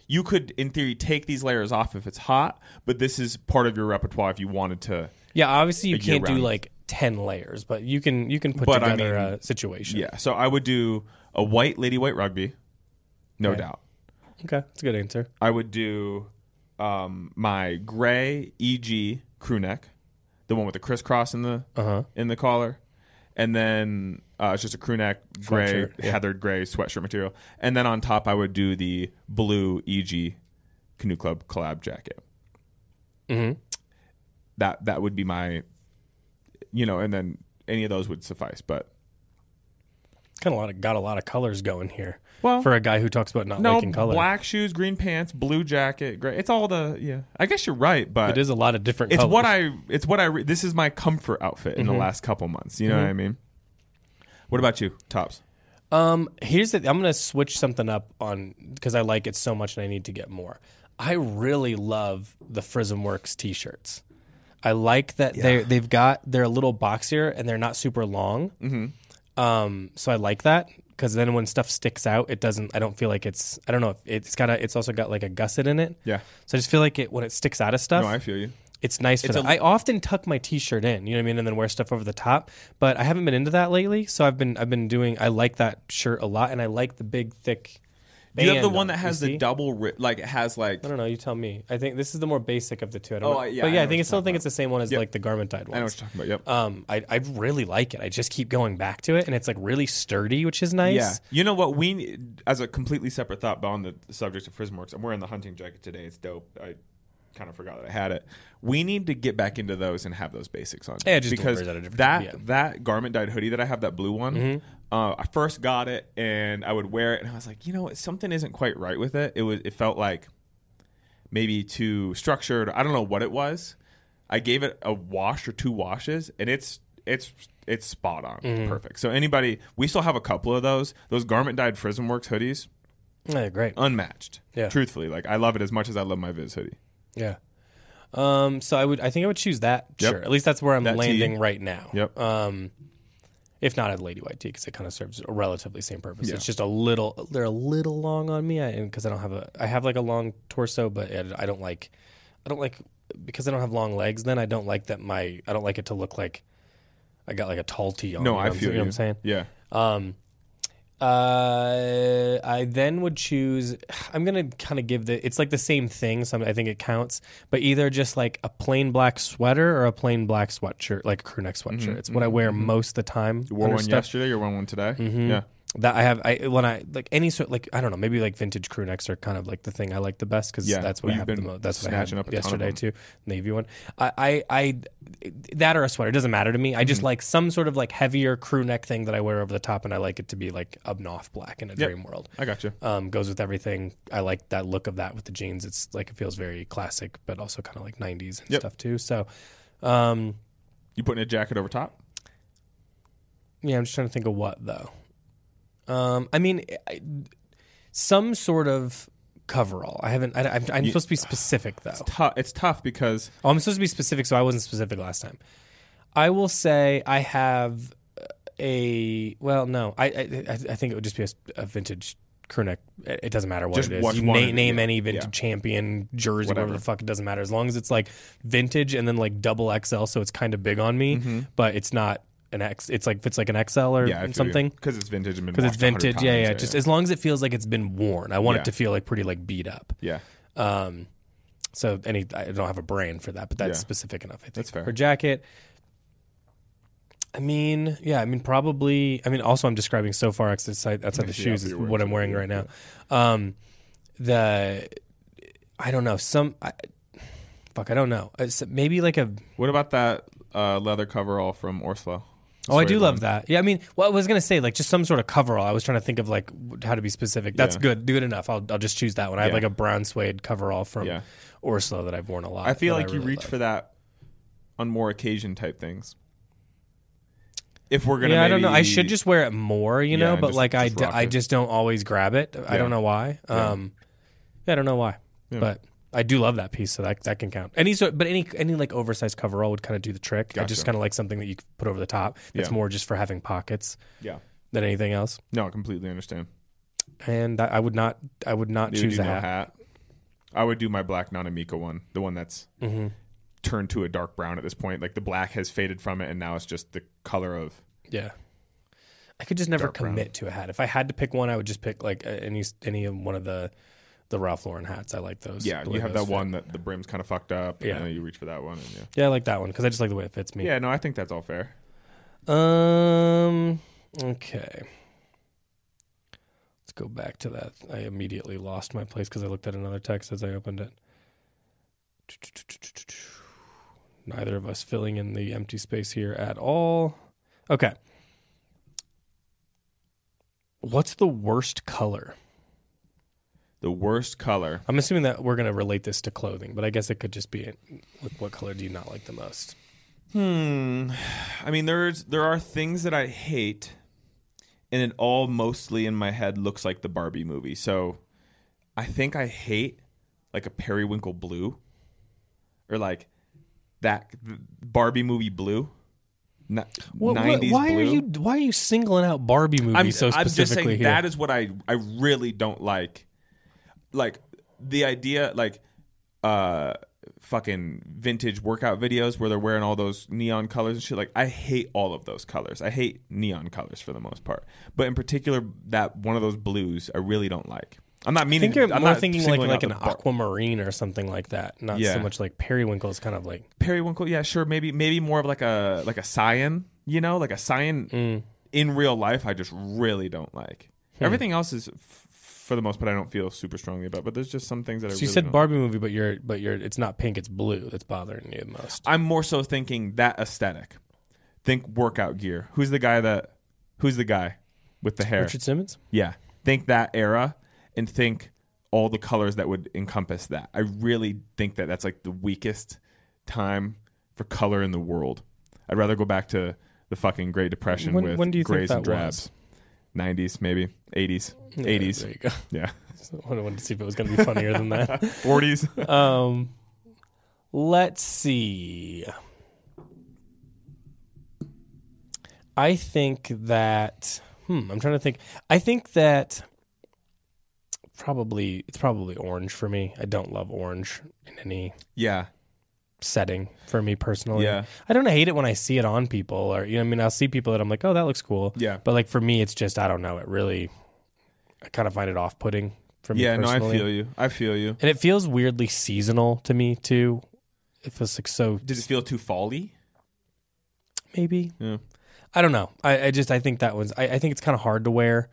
you could in theory take these layers off if it's hot, but this is part of your repertoire if you wanted to Yeah, obviously you can't do round. like 10 layers, but you can you can put But I together mean, a situation. Yeah. So I would do a white lady white rugby, no doubt. Okay, that's a good answer. I would do um, my gray EG crew neck, the one with the crisscross in the Uh huh. in the collar, and then uh, it's just a crew neck gray Sweatshirt, yeah. heathered gray sweatshirt material, and then on top I would do the blue EG Canoe Club collab jacket. hmm That that would be my, you know, and then any of those would suffice. But Kind of a lot of, got a lot of colors going here well, for a guy who talks about not no liking color. black shoes, green pants, blue jacket, gray. It's all the yeah. I guess you're right, but It is a lot of different. it's colors. what I it's what I re- this is my comfort outfit in the Mhm. last couple months. You know Mhm. what I mean? What about you, tops? Um, here's the. I'm gonna switch something up on because I like it so much and I need to get more. I really love the Frizmworks t-shirts. I like that they they've got they're a little boxier and they're not super long. Mm-hmm. Um, so I like that because then when stuff sticks out, it doesn't. I don't feel like it's. I don't know. It's got a. It's also got like a gusset in it. Yeah. So I just feel like it when it sticks out of stuff. No, I feel you. it's nice for It's that. a- I often tuck my t-shirt in, you know what I mean, and then wear stuff over the top. But I haven't been into that lately, so I've been I've been doing. I like that shirt a lot, and I like the big thick. Do you have the one that has the double ri- like it has like I don't know. You tell me. I think this is the more basic of the two. I don't Oh, know. I- yeah, but I yeah, know I, what think you're I still think it's the same one as Yep. like the garment dyed one. I know what you're talking about. Yep. Um, I I really like it. I just keep going back to it, and it's like really sturdy, which is nice. Yeah. You know what? We as a completely separate thought, but on the subject of Frizmworks, I'm wearing the hunting jacket today. It's dope. I kind of forgot that I had it. We need to get back into those and have those basics on. Yeah, just because wears at a different that yeah. that garment dyed hoodie that I have, that blue one. Mhm. Uh, I first got it and I would wear it, and I was like, you know what? Something isn't quite right with it. It was. It felt like maybe too structured. I don't know what it was. I gave it a wash or two washes, and it's it's it's spot on, Mm-hmm. perfect. So anybody, we still have a couple of those. Those garment dyed Frizmworks hoodies, Yeah, great. unmatched. Yeah. truthfully, like I love it as much as I love my Viz hoodie. Yeah. Um, so I would, I think I would choose that Yep. shirt. At least that's where I'm That tee. landing right now. Yep. Um, if not a lady white tee, because it kind of serves a relatively same purpose. Yeah. It's just a little, they're a little long on me, because I, don't have a, I have like a long torso, but I I don't like, I don't like because I don't have long legs. Then I don't like that my, I don't like it to look like I got like a tall tee on. No, you know I what I'm- feel you know what I'm saying. Yeah, Um, uh, I then would choose. I'm gonna kind of give the. It's like the same thing, so I think it counts. But either just like a plain black sweater or a plain black sweatshirt, like a crew neck sweatshirt. it's what I wear most of the time. you wore one stuff. yesterday. You wore one today. Mhm. Yeah, That I have. I when I like any sort like I don't know. Maybe like vintage crew necks are kind of like the thing I like the best because Yeah. that's what Well, I have the most. That's what I had up a ton of yesterday too. Navy one. I, I I that or a sweater it doesn't matter to me. I Mm-hmm. just like some sort of like heavier crew neck thing that I wear over the top, and I like it to be like up and black in a Yep. dream world. I got you. Um, goes with everything. I like that look of that with the jeans. It's like it feels very classic, but also kind of like '90s and Yep. stuff too. So, um, You putting a jacket over top? Yeah, I'm just trying to think of what though. Um, I mean, I, some sort of coverall. I haven't. I, I'm, I'm You- supposed to be specific though. Tough. It's tough because Oh, I'm supposed to be specific, so I wasn't specific last time. I will say I have a well, no, I I, I think it would just be a, a vintage crew neck. It doesn't matter what Just it is. You na- name any vintage Yeah. champion jersey, whatever. Whatever. the fuck. It doesn't matter as long as it's like vintage and then like double XL, so it's kind of big on me, but it's not an X. It's like fits like an XL or. Yeah, something. because it's vintage Because it's washed 100 vintage, yeah, yeah. Just as long as it feels like it's been worn, I want Yeah. it to feel like pretty like beat up. yeah. Um, so any I don't have a brain for that, but that's specific enough. I think That's fair. For jacket, I mean, yeah, I mean probably. I mean, also I'm describing so far outside outside the shoes is what I'm wearing right now. Um, the I don't know some. I, fuck, I don't know. It's maybe like a What about that uh, leather coverall from orSlow? Oh, I do love that. Yeah, I mean, well, I was gonna say like just some sort of coverall. I was trying to think of like how to be specific. That's Yeah. good, good enough. I'll I'll just choose that one. I have Yeah. like a brown suede coverall from Yeah. orSlow that I've worn a lot. I feel that like you really reach love. for that on more occasion type things. If we're gonna, Yeah, I don't know. I maybe- should just wear it more, you Yeah, know. and But just- like I, just d- rock I it. just don't always grab it. I Yeah. don't know why. Um, yeah, I don't know why, but I do love that piece, so that that can count. Any sort, but any any like oversized coverall would kind of do the trick. I just kind of like something that you put over the top. That's Yeah. more just for having pockets Yeah, than anything else. no, I completely understand. And I, I would not, I would not Neither choose do a no hat. hat. I would do my black nanamica one, the one that's hmm turned to a dark brown at this point. Like the black has faded from it, and now it's just the color of. Yeah. I could just never Dark brown. commit to a hat. If I had to pick one, I would just pick like any any of one of the the Ralph Lauren hats. I like those. Yeah, you have that fit. one that the brim's kind of fucked up. Yeah. and then you reach for that one. And yeah, Yeah, I like that one because I just like the way it fits me. yeah, no, I think that's all fair. Um. Okay. Let's go back to that. I immediately lost my place because I looked at another text as I opened it. Neither of us filling in the empty space here at all. Okay. What's the worst color? The worst color. I'm assuming that we're going to relate this to clothing, but I guess it could just be what, what color do you not like the most? Hmm. I mean, there's there are things that I hate, and it all mostly in my head looks like the Barbie movie. So, I think I hate like a periwinkle blue, or like that Barbie movie blue. N- What- what- 90s why blue. are you why are you singling out Barbie movies I'm, so I'm specifically just saying here? that is what I I really don't like. Like the idea, like uh, fucking vintage workout videos where they're wearing all those neon colors and shit. Like I hate all of those colors. I hate neon colors for the most part, but in particular that one of those blues I really don't like. I'm not I meaning. think you're I'm more not thinking like like an bar- aquamarine or something like that. Not so much like periwinkle is kind of like periwinkle. Yeah, sure. Maybe maybe more of like a like a cyan. You know, like a cyan mm, in real life. I just really don't like. Hmm. Everything else is. F- for the most part, I don't feel super strongly about, but there's just some things that I So really you said don't- Barbie movie, but you're but you're it's not pink, it's blue that's bothering you the most. I'm more so thinking that aesthetic. Think workout gear. Who's the guy that? Who's the guy with the hair? Richard Simmons? Yeah. Think that era, and think all the colors that would encompass that. I really think that that's like the weakest time for color in the world. I'd rather go back to the fucking Great Depression When- with when do you think grays and that drabs. 90s maybe 80s Yeah, 80s There you go. yeah I wanted to see if it was going to be funnier than that. 40s Um, let's see. I think that. Hmm. I'm trying to think. I think that probably it's probably orange for me. I don't love orange in any yeah setting for me personally. Yeah. I don't hate it when I see it on people or you know I mean I'll see people that I'm like, "Oh, that looks cool." Yeah. But like for me it's just I don't know, it really I kind of find it off-putting for me yeah no i feel you i feel you And it feels weirdly seasonal to me too. It feels like so did it feel too fall-y maybe. yeah I don't know. I, I just I think that was I, I think it's kind of hard to wear.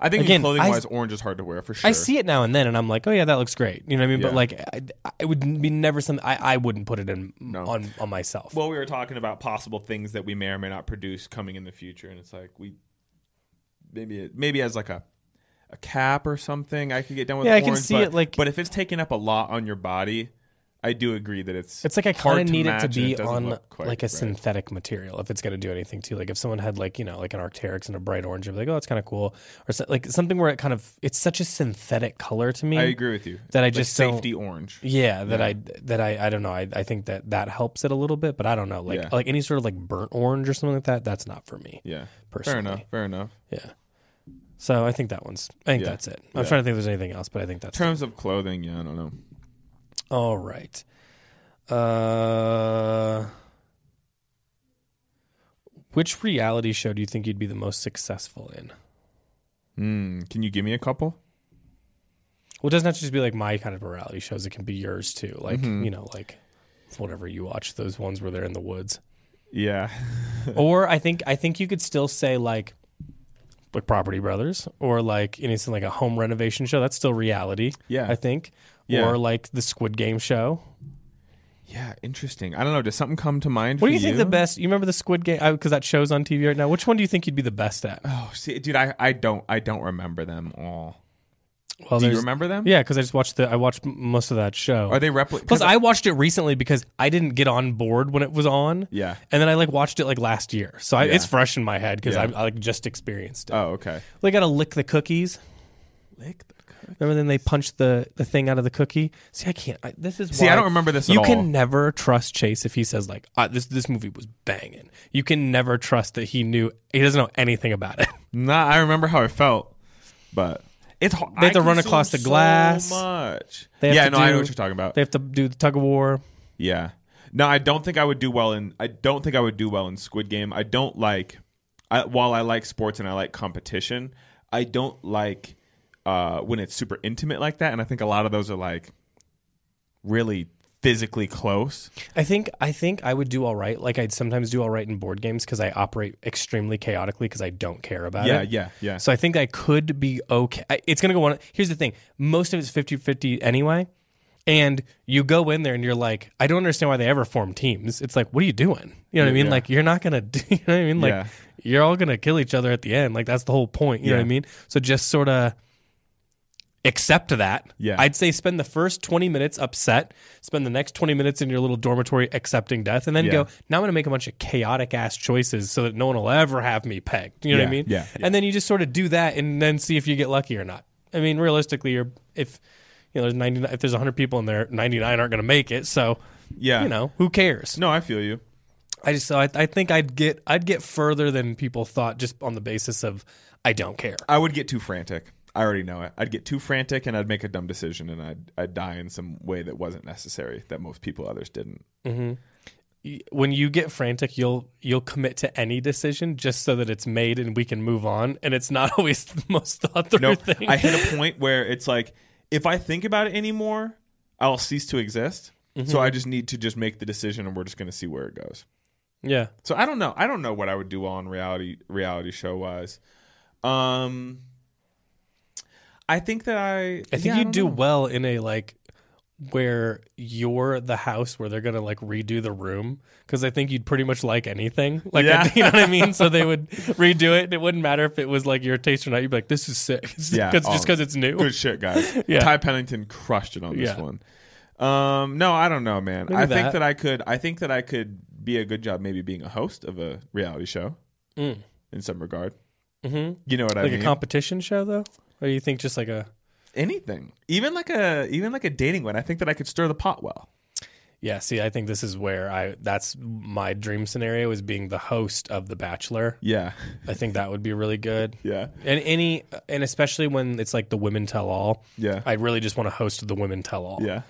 i think Again, clothing I- wise orange is hard to wear for sure I see it now and then, and I'm like, oh yeah, that looks great. You know what I mean? But like, I, it would be never something I, I wouldn't put it in No. on on myself. well we were talking about possible things that we may or may not produce coming in the future and it's like we maybe it, maybe as like a a cap or something i could get done with Yeah, I can see but, it, like- but if it's taking up a lot on your body i do agree that it's It's like I kind of need it to be doesn't on like a right. synthetic material if it's going to do anything too. Like if someone had like you know like an Arc'teryx and a bright orange, I'd be like, oh, that's kind of cool, or so, like something where it kind of it's such a synthetic color to me. i agree with you That I Like just safety orange Yeah, that Yeah. I that I I don't know. I I think that that helps it a little bit, but I don't know. Like Yeah. like any sort of like burnt orange or something like that. That's not for me yeah personally. fair enough fair enough Yeah. So I think that one's. I think Yeah. that's it. I'm trying to think if there's anything else, but I think that's. It. In terms of clothing, yeah, I don't know. All right. Uh, which reality show do you think you'd be the most successful in? Mm, can you give me a couple? Well, it doesn't have to just be like my kind of reality shows. It can be yours too. Like Mhm. you know, like whatever you watch, those ones where they're in the woods. Yeah. or I think I think you could still say like like Property Brothers or like anything like a home renovation show. That's still reality. Yeah. I think. Yeah. Or like the Squid Game show. Yeah, interesting. I don't know. Does something come to mind? What do you think the best? You remember the Squid Game? Because uh, that show's on TV right now. Which one do you think you'd be the best at? Oh, see, dude, I, I don't I don't remember them all. Well, Do you there's- remember them? Yeah, because I just watched the I watched m- most of that show. Are they repli- Plus, 'cause I watched it recently because I didn't get on board when it was on. Yeah. And then I like watched it like last year, so I, it's fresh in my head because Yeah. I, I like just experienced it. Oh, okay. They got to lick the cookies. Lick the. Remember then they punched the, the thing out of the cookie. See, I can't. I, this is See, why I don't remember this at You all. can never trust Chase if he says like ah, this this movie was banging. You can never trust that he knew. He doesn't know anything about it. Nah, I remember how it felt, but it's hard. They have to run across the so glass. much. They have yeah, to no, I know do- what you're talking about. They have to do the tug of war. Yeah. No, I don't think I would do well in. I don't think I would do well in Squid Game. I don't like. I, while I like sports and I like competition, I don't like uh, when it's super intimate like that. And I think a lot of those are like really physically close. I think I think I would do all right. Like I'd sometimes do all right in board games because I operate extremely chaotically because I don't care about Yeah, it. yeah, yeah. yeah. So I think I could be okay. I- It's going to go on. Here's the thing most of it's 50 50 anyway. And you go in there and you're like, I don't understand why they ever form teams. It's like, what are you doing? You know what I mean? Yeah. Like, you're not going to do, you know what I mean? Like, Yeah. you're all going to kill each other at the end. Like, that's the whole point. You know what I mean? So just sort of accept that. Yeah. I'd say spend the first 20 minutes upset, spend the next 20 minutes in your little dormitory accepting death, and then Yeah. go, now I'm going to make a bunch of chaotic ass choices so that no one will ever have me pegged. You know what I mean? yeah, yeah. And then you just sort of do that and then see if you get lucky or not. I mean, realistically, you're, if, you know, there's 99, if there's 100 people in there, 99 aren't going to make it. So, Yeah. you know, who cares? No, I feel you. I just, so I, I think I'd get, I'd get further than people thought just on the basis of, I don't care. I would get too frantic. I already know it. I'd get too frantic and I'd make a dumb decision and I'd I'd die in some way that wasn't necessary that most people others didn't. when you get frantic you'll you'll commit to any decision just so that it's made and we can move on and it's not always the most thought through No, thing I hit a point where it's like if I think about it anymore, I'll cease to exist. Mm-hmm. So I just need to just make the decision and we're just going to see where it goes. yeah So I don't know. I don't know what I would do on reality reality show wise. Um I think that I i think you'd do well in a like where you're the house where they're gonna like redo the room because i think you'd pretty much like anything like Yeah. you know what i mean so they would redo it and it wouldn't matter if it was like your taste or not you'd be like this is sick Yeah. Cause, Oh, just because it's new Good shit, guys. Yeah. Ty Pennington crushed it on this Yeah. one. Um, no, I don't know, man. Maybe I think that. that I could. I think that I could be a good job, maybe being a host of a reality show Mm. in some regard. Mhm. You know what I mean? like a competition show though or you think just like a Anything, even like a even like a dating one. I think that I could stir the pot well. Yeah, see, I think this is where I that's my dream scenario is being the host of The Bachelor. Yeah, I think that would be really good. yeah, And any and especially when it's like the women tell all. yeah, I really just want to host the women tell all. yeah.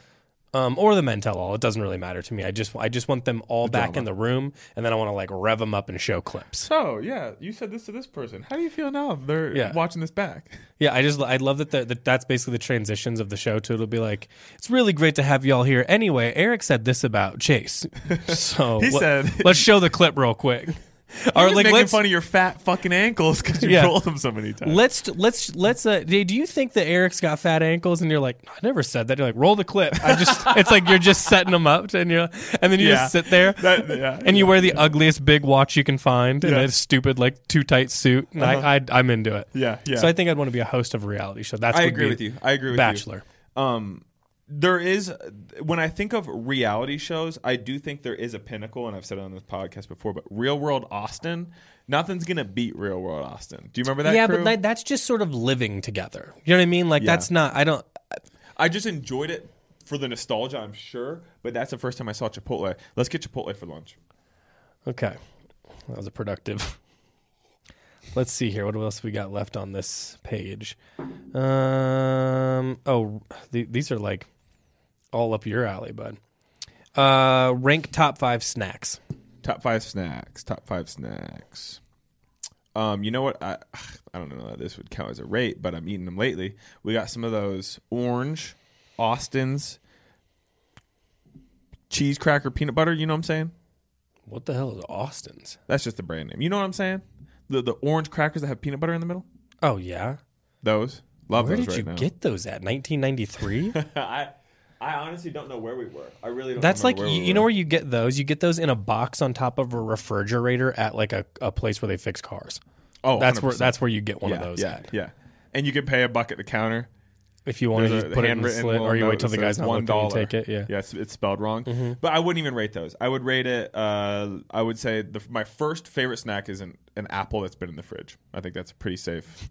Um or the men tell all. It doesn't really matter to me. I just I just want them all back drama. in the room and then I want to like rev them up and show clips. So yeah, you said this to this person. How do you feel now? They're Yeah. watching this back. Yeah, I just I love that, the, that that's basically the transitions of the show too. It'll be like it's really great to have y'all here. Anyway, Eric said this about Chase. So He let- said- let's show the clip real quick. Or like making let's fun of your fat fucking ankles because you Yeah. rolled them so many times. Let's let's let's. Uh, do you think that Eric's got fat ankles? And you're like, I never said that. You're like, roll the clip. I just. it's like you're just setting them up, and you're and then you Yeah. just sit there. That- yeah, and you wear the ugliest big watch you can find in Yeah. a stupid like too tight suit. And I, I I'm into it. yeah, yeah. So I think I'd want to be a host of a reality show. That's I agree with you. I agree with Bachelor. you. Um, there is when I think of reality shows, I do think there is a pinnacle, and I've said it on this podcast before. But Real World Austin, nothing's gonna beat Real World Austin. Do you remember that? yeah, crew? but that, that's just sort of living together. You know what I mean? Like Yeah. that's not. I don't. I just enjoyed it for the nostalgia, I'm sure. But that's the first time I saw Chipotle. Let's get Chipotle for lunch. Okay, that was a productive. let's see here. What else we got left on this page? Um. Oh, th- these are like all up your alley, bud. Uh, rank top five snacks. Top five snacks. Top five snacks. Um, you know what? I I don't know that this would count as a rate, but I'm eating them lately. We got some of those orange Austin's cheese cracker peanut butter. You know what I'm saying? What the hell is Austin's? That's just the brand name. You know what I'm saying? The the orange crackers that have peanut butter in the middle. Oh yeah. Those love Where those did right you now. get those at? 1993. I I honestly don't know where we were. I really don't. That's like remember you, we you know where you get those. You get those in a box on top of a refrigerator at like a, a place where they fix cars. Oh, That's where 100%. that's where you get one yeah, of those yeah, at. yeah. And you can pay a buck at the counter. If you want to There's just a put it in the handwritten slit, or you wait till the guy's says not looking and take it. Yeah. Mm-hmm. Yes, it's spelled wrong. But I wouldn't even rate those. I would rate it. Uh, I would say the, my first favorite snack is an, an apple that's been in the fridge. I think that's pretty safe.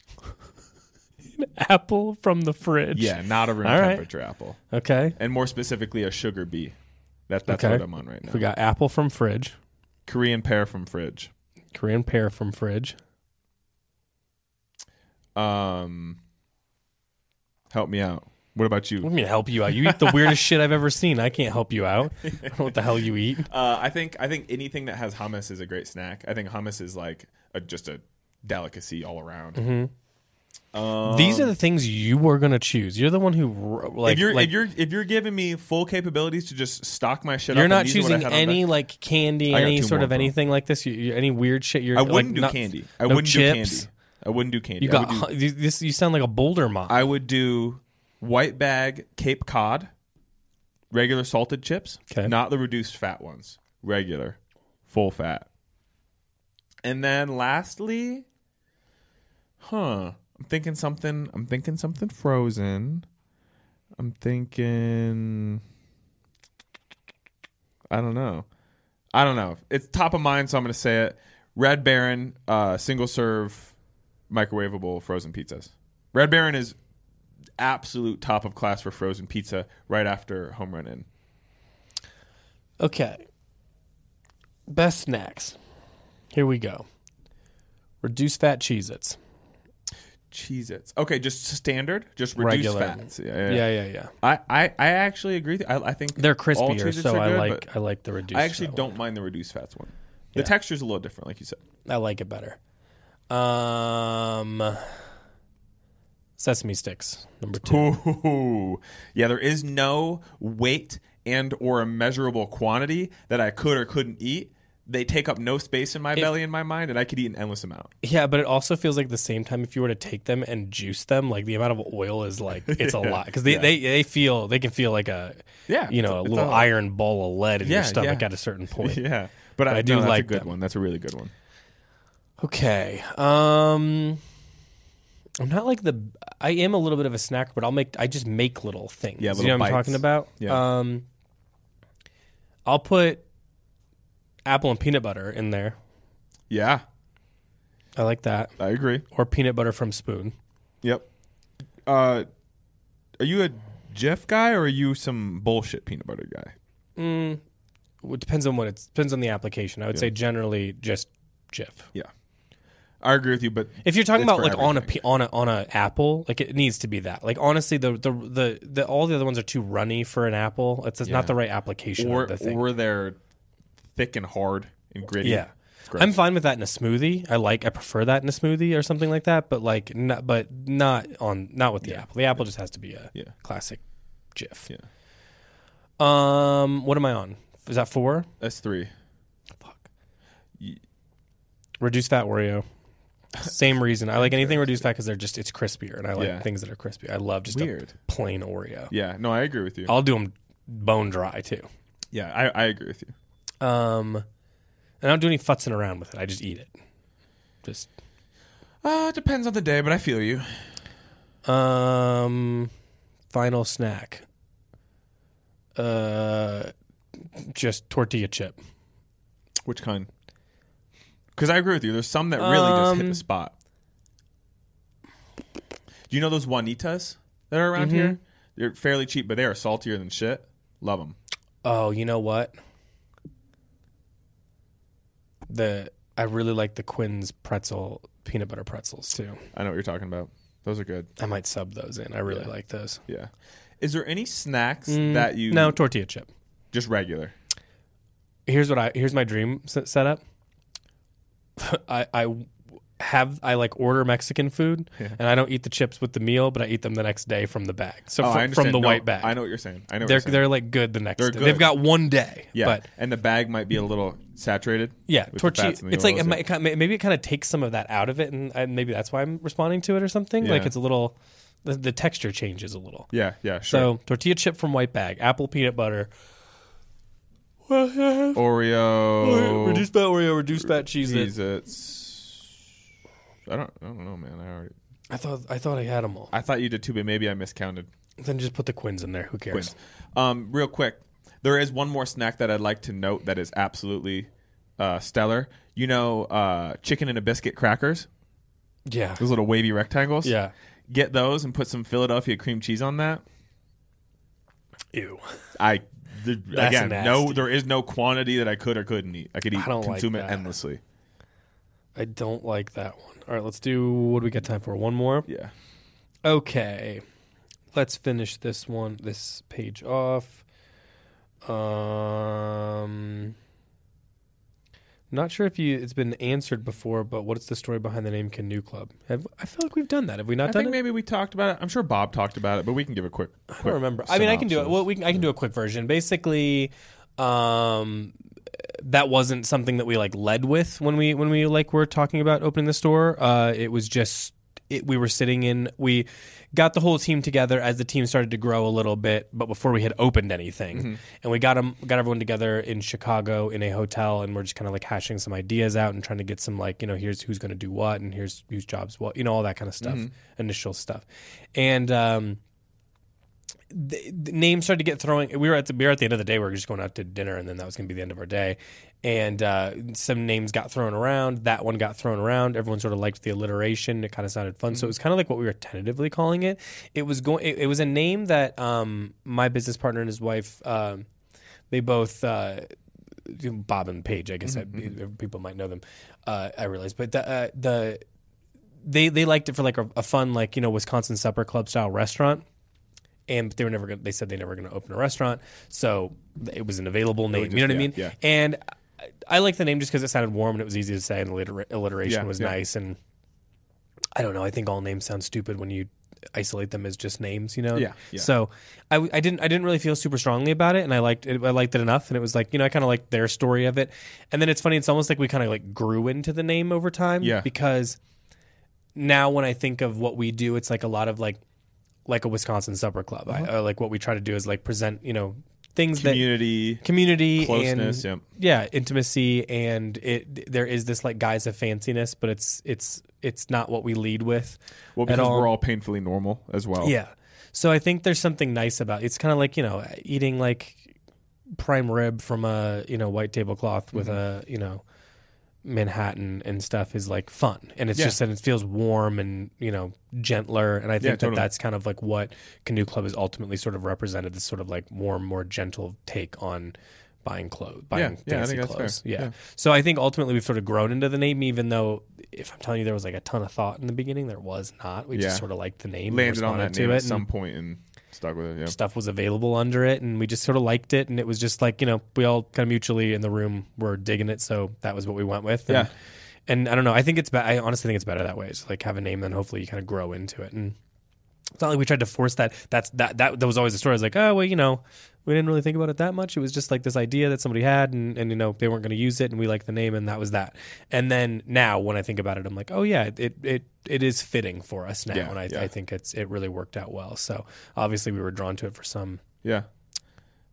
Apple from the fridge. Yeah, not a room All right. temperature apple, Okay. and more specifically a sugar bee. That, that's Okay. what I'm on right now. We got apple from fridge, Korean pear from fridge. Korean pear from fridge. Um, help me out. What about you? What do you mean help you out? You eat the weirdest shit I've ever seen. I can't help you out. I don't know what the hell you eat. Uh, I think I think anything that has hummus is a great snack. I think hummus is like a, just a delicacy all around. Mm-hmm. These are the things you were gonna choose. You're the one who like. if you're like, if you're if you're giving me full capabilities to just stock my shit, you're up not these what I choosing any like candy, any sort more, of bro. anything like this. You, you, any weird shit. You're I like, wouldn't do not- candy. I no wouldn't chips. do candy. I wouldn't do candy. You got do, you- this. You sound like a boulder mom. I would do white bag Cape Cod, regular salted chips, not the reduced fat ones, regular, full fat. And then lastly, huh? I'm thinking something. I'm thinking something frozen. I'm thinking. I don't know. I don't know. It's top of mind, so I'm going to say it. Red Baron, uh, single serve, microwavable frozen pizzas. Red Baron is absolute top of class for frozen pizza right after Home Run Inn. Okay. Best snacks. Here we go. Reduced fat Cheez Its. Cheez Its. Okay, just standard, just reduced Regular. fats. Yeah, yeah. Yeah, yeah, yeah. I, I, I actually agree. with you. I, I think They're all crispier, Cheez-Its so are I good, like I like the reduced. I actually fat don't one. mind the reduced fats one. The Yeah. texture's a little different, like you said. I like it better. Um, sesame sticks number two. Ooh. Yeah, there is no weight and or a measurable quantity that I could or couldn't eat. They take up no space in my belly in my mind, and I could eat an endless amount. Yeah, but it also feels like at the same time if you were to take them and juice them, like the amount of oil is like it's a lot because they, Yeah. they they feel they can feel like a Yeah, you know a little a- iron ball of lead in Yeah, your stomach yeah. at a certain point. Yeah, but, I, I do no, that's like a good them. one. That's a really good one. Okay. Um I'm not like the I am a little bit of a snacker, but I'll make I just make little things. Yeah, you little know what I'm talking about? Yeah. Um I'll put apple and peanut butter in there. Yeah, I like that. I agree. Or peanut butter from Spoon. Yep. Uh, are you a Jif guy or are you some bullshit peanut butter guy? Mm, it depends on what it's depends on the application. I would Yeah. say generally just Jif. Yeah, I agree with you. But If you're talking about like on a on a on a apple, like it needs to be that. Like honestly, the the the, the all the other ones are too runny for an apple. It's just Yeah. not the right application or of the thing. or they're thick and hard and gritty. yeah. I'm fine with that in a smoothie. I like I prefer that in a smoothie or something like that. But like not but not on not with the Yeah. apple. The apple just has to be a Yeah. classic Jif. Yeah. Um, what am I on? Is that four? That's three. Reduced fat Oreo. Same reason. I like anything reduced fat because they're just it's crispier, and I like Yeah. things that are crispy. I love just Weird. a plain Oreo. Yeah, no, I agree with you. I'll do them bone dry too. yeah, I, I agree with you. Um, and I don't do any futzing around with it. I just eat it. Just Uh, it depends on the day, but I feel you. um, final snack. Uh, just tortilla chip. Which kind? Because I agree with you. There's some that really just hit Um, the spot. Do you know those Juanitas that are Mm-hmm. around here? They're fairly cheap, but they are saltier than shit. Love them. Oh, you know what? The I really like the Quinn's pretzel peanut butter pretzels too. I know what you're talking about. Those are good. I might sub those in. I really Yeah. like those. Yeah. Is there any snacks Mm, that you no tortilla chip. just regular? Here's what I here's my dream setup. I I have I like order Mexican food Yeah. and I don't eat the chips with the meal, but I eat them the next day from the bag. So Oh, I fr- from the No, white bag. I know what you're saying. I know. What they're you're saying. they're like good the next They're day. good. They've got one day. yeah, But and the bag might be a little saturated. yeah, tortilla. It's like it might, it kind of- maybe it kind of takes some of that out of it, and, and maybe that's why I'm responding to it or something. Like it's a little, the, the texture changes a little. Yeah, yeah, sure. So tortilla chip from white bag, apple peanut butter. Oreo, reduced fat Oreo, reduced fat cheese. It. Cheez-Its. I don't. I don't know, man. I already. I thought I thought I had them all. I thought you did too, but maybe I miscounted. Then just put the quins in there. Who cares? Um, real quick, there is one more snack that I'd like to note that is absolutely uh, stellar. You know, uh, Chicken in a Biskit crackers. Yeah, Those little wavy rectangles. yeah. Get those and put some Philadelphia cream cheese on that. Ew. I the, again, nasty. no, there is no quantity that I could or couldn't eat. I could eat, I don't like consume it endlessly. I don't like that one. All right, let's do. What do we got time for? One more. Yeah. Okay. Let's finish this one, this page off. Um, not sure if you it's been answered before, but what's the story behind the name Canoe Club? Have, I feel like we've done that. Have we not I done think it? maybe we talked about it. I'm sure Bob talked about it, but we can give a quick. I don't remember. I mean, I can do it. Well, we can, I can do a quick version. Basically, um, that wasn't something that we like led with when we when we like were talking about opening the store. Uh, it was just it, we were sitting in. We got the whole team together as the team started to grow a little bit, but before we had opened anything, and we got them got everyone together in Chicago in a hotel, and we're just kind of like hashing some ideas out and trying to get some like you know here's who's going to do what and here's whose jobs what you know all that kind of stuff, initial stuff, and. um the, the names started to get throwing. We were at the we were at the end of the day. We were just going out to dinner, and then that was going to be the end of our day. And uh, some names got thrown around. That one got thrown around. Everyone sort of liked the alliteration. It kind of sounded fun. So it was kind of like what we were tentatively calling it. It was going. It, it was a name that um, my business partner and his wife. Um, they both. Uh, Bob and Paige, I guess I, people might know them. Uh, I realize, but the uh, the they they liked it for like a, a fun like you know Wisconsin supper club style restaurant and they were never to They said they never going to open a restaurant, so it was an available name. just- you know what I mean? yeah. And I, I like the name just because it sounded warm and it was easy to say, and the alliter- alliteration Yeah, was yeah. nice. And I don't know. I think all names sound stupid when you isolate them as just names. You know? Yeah, yeah. So I, I didn't I didn't really feel super strongly about it, and I liked it. I liked it enough, and it was like you know I kind of liked their story of it. And then it's funny. It's almost like we kind of like grew into the name over time. Yeah. Because now when I think of what we do, it's like a lot of like like a Wisconsin supper club. Uh-huh. I, uh, like what we try to do is like present, you know, things that Community community closeness. and yeah. yeah, intimacy, and it there is this like guise of fanciness, but it's it's it's not what we lead with. Well, because all. we're all painfully normal as well. Yeah. So I think there's something nice about it's kind of like you know eating like prime rib from a you know white tablecloth with Mm-hmm. a you know Manhattan and stuff is like fun, and it's Yeah. just that it feels warm and you know gentler, and I think Yeah, that totally. that's kind of like what Canoe Club is ultimately sort of represented this sort of like warm, more gentle take on buying clothes, buying yeah, I fancy that's clothes. fair. Yeah. Yeah. So I think ultimately we've sort of grown into the name, even though if I'm telling you there was like a ton of thought in the beginning, there was not. We Yeah. just sort of liked the name, and Landed on that name it, at some point and stuck with it. Yeah. stuff was available under it and we just sort of liked it and it was just like you know we all kind of mutually in the room were digging it so that was what we went with and, Yeah. and i don't know i think it's be- i honestly think it's better that way it's like have a name then hopefully you kind of grow into it and it's not like we tried to force that that's that that, that was always the story I was like oh well you know we didn't really think about it that much it was just like this idea that somebody had and, and you know they weren't going to use it and we liked the name and that was that and then now when i think about it i'm like oh yeah it it it is fitting for us now Yeah, and I, yeah. I think it's it really worked out well so obviously we were drawn to it for some Yeah.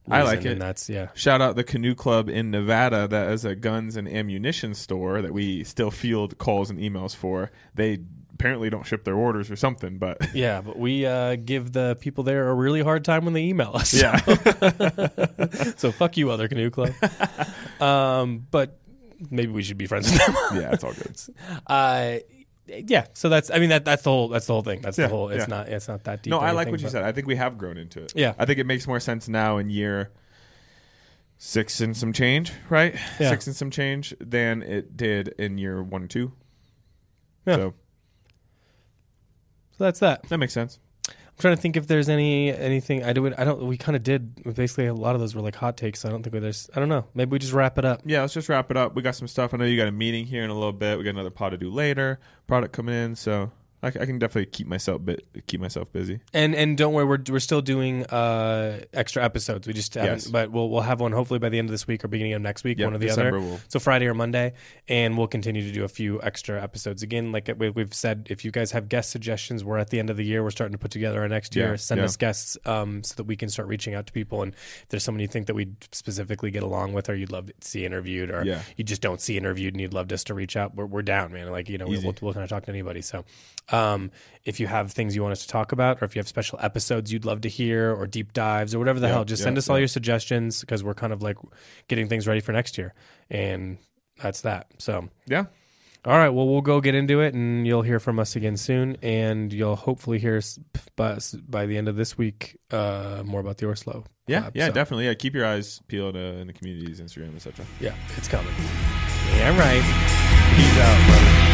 I like it. And that's yeah. Shout out the Canoe Club in Nevada that is a guns and ammunition store that we still field calls and emails for. They apparently don't ship their orders or something, but Yeah, but we uh, give the people there a really hard time when they email us. yeah. so fuck you, other canoe club. um, but maybe we should be friends with them. yeah, it's all good. uh, yeah. So that's. I mean that that's the whole. That's the whole thing. That's Yeah, the whole. It's yeah. not. It's not that deep. No, I like anything, what you said. I think we have grown into it. Yeah. I think it makes more sense now in year six and some change, right? Yeah. Six and some change than it did in year one and two. Yeah. So So that's that. that makes sense. I'm trying to think if there's any anything I do. I don't. We kind of did. Basically, a lot of those were like hot takes. So I don't think there's. I don't know. Maybe we just wrap it up. Yeah, let's just wrap it up. We got some stuff. I know you got a meeting here in a little bit. We got another pod to do later. Product coming in, so I, I can definitely keep myself bit keep myself busy. And and don't worry, we're we're still doing uh extra episodes. We just haven't, Yes. but we'll we'll have one hopefully by the end of this week or beginning of next week, Yeah, one or the December other. will- So Friday or Monday, and we'll continue to do a few extra episodes. Again, like we- we've said, if you guys have guest suggestions, we're at the end of the year. We're starting to put together our next year. Yeah, Send yeah. us guests um, so that we can start reaching out to people. And if there's someone you think that we'd specifically get along with, or you'd love to see interviewed, or Yeah. you just don't see interviewed and you'd love us to reach out, we're, we're down, man. Like you know, Easy. we'll, we'll kind of talk to anybody. So, um, if you have things you want us to talk about, or if you have special episodes you'd love to hear, or deep dives, or whatever the Yeah, hell, just yeah, send us all your suggestions because we're kind of like getting things ready for next year, and that's that. So, Yeah. all right, well, we'll go get into it, and you'll hear from us again soon, and you'll hopefully hear us by, by the end of this week uh, more about the orSlow. Yeah, collab. yeah, So, definitely. Yeah, keep your eyes peeled uh, in the communities, Instagram, etc. Yeah, it's coming. Yeah, right. Peace out, brother.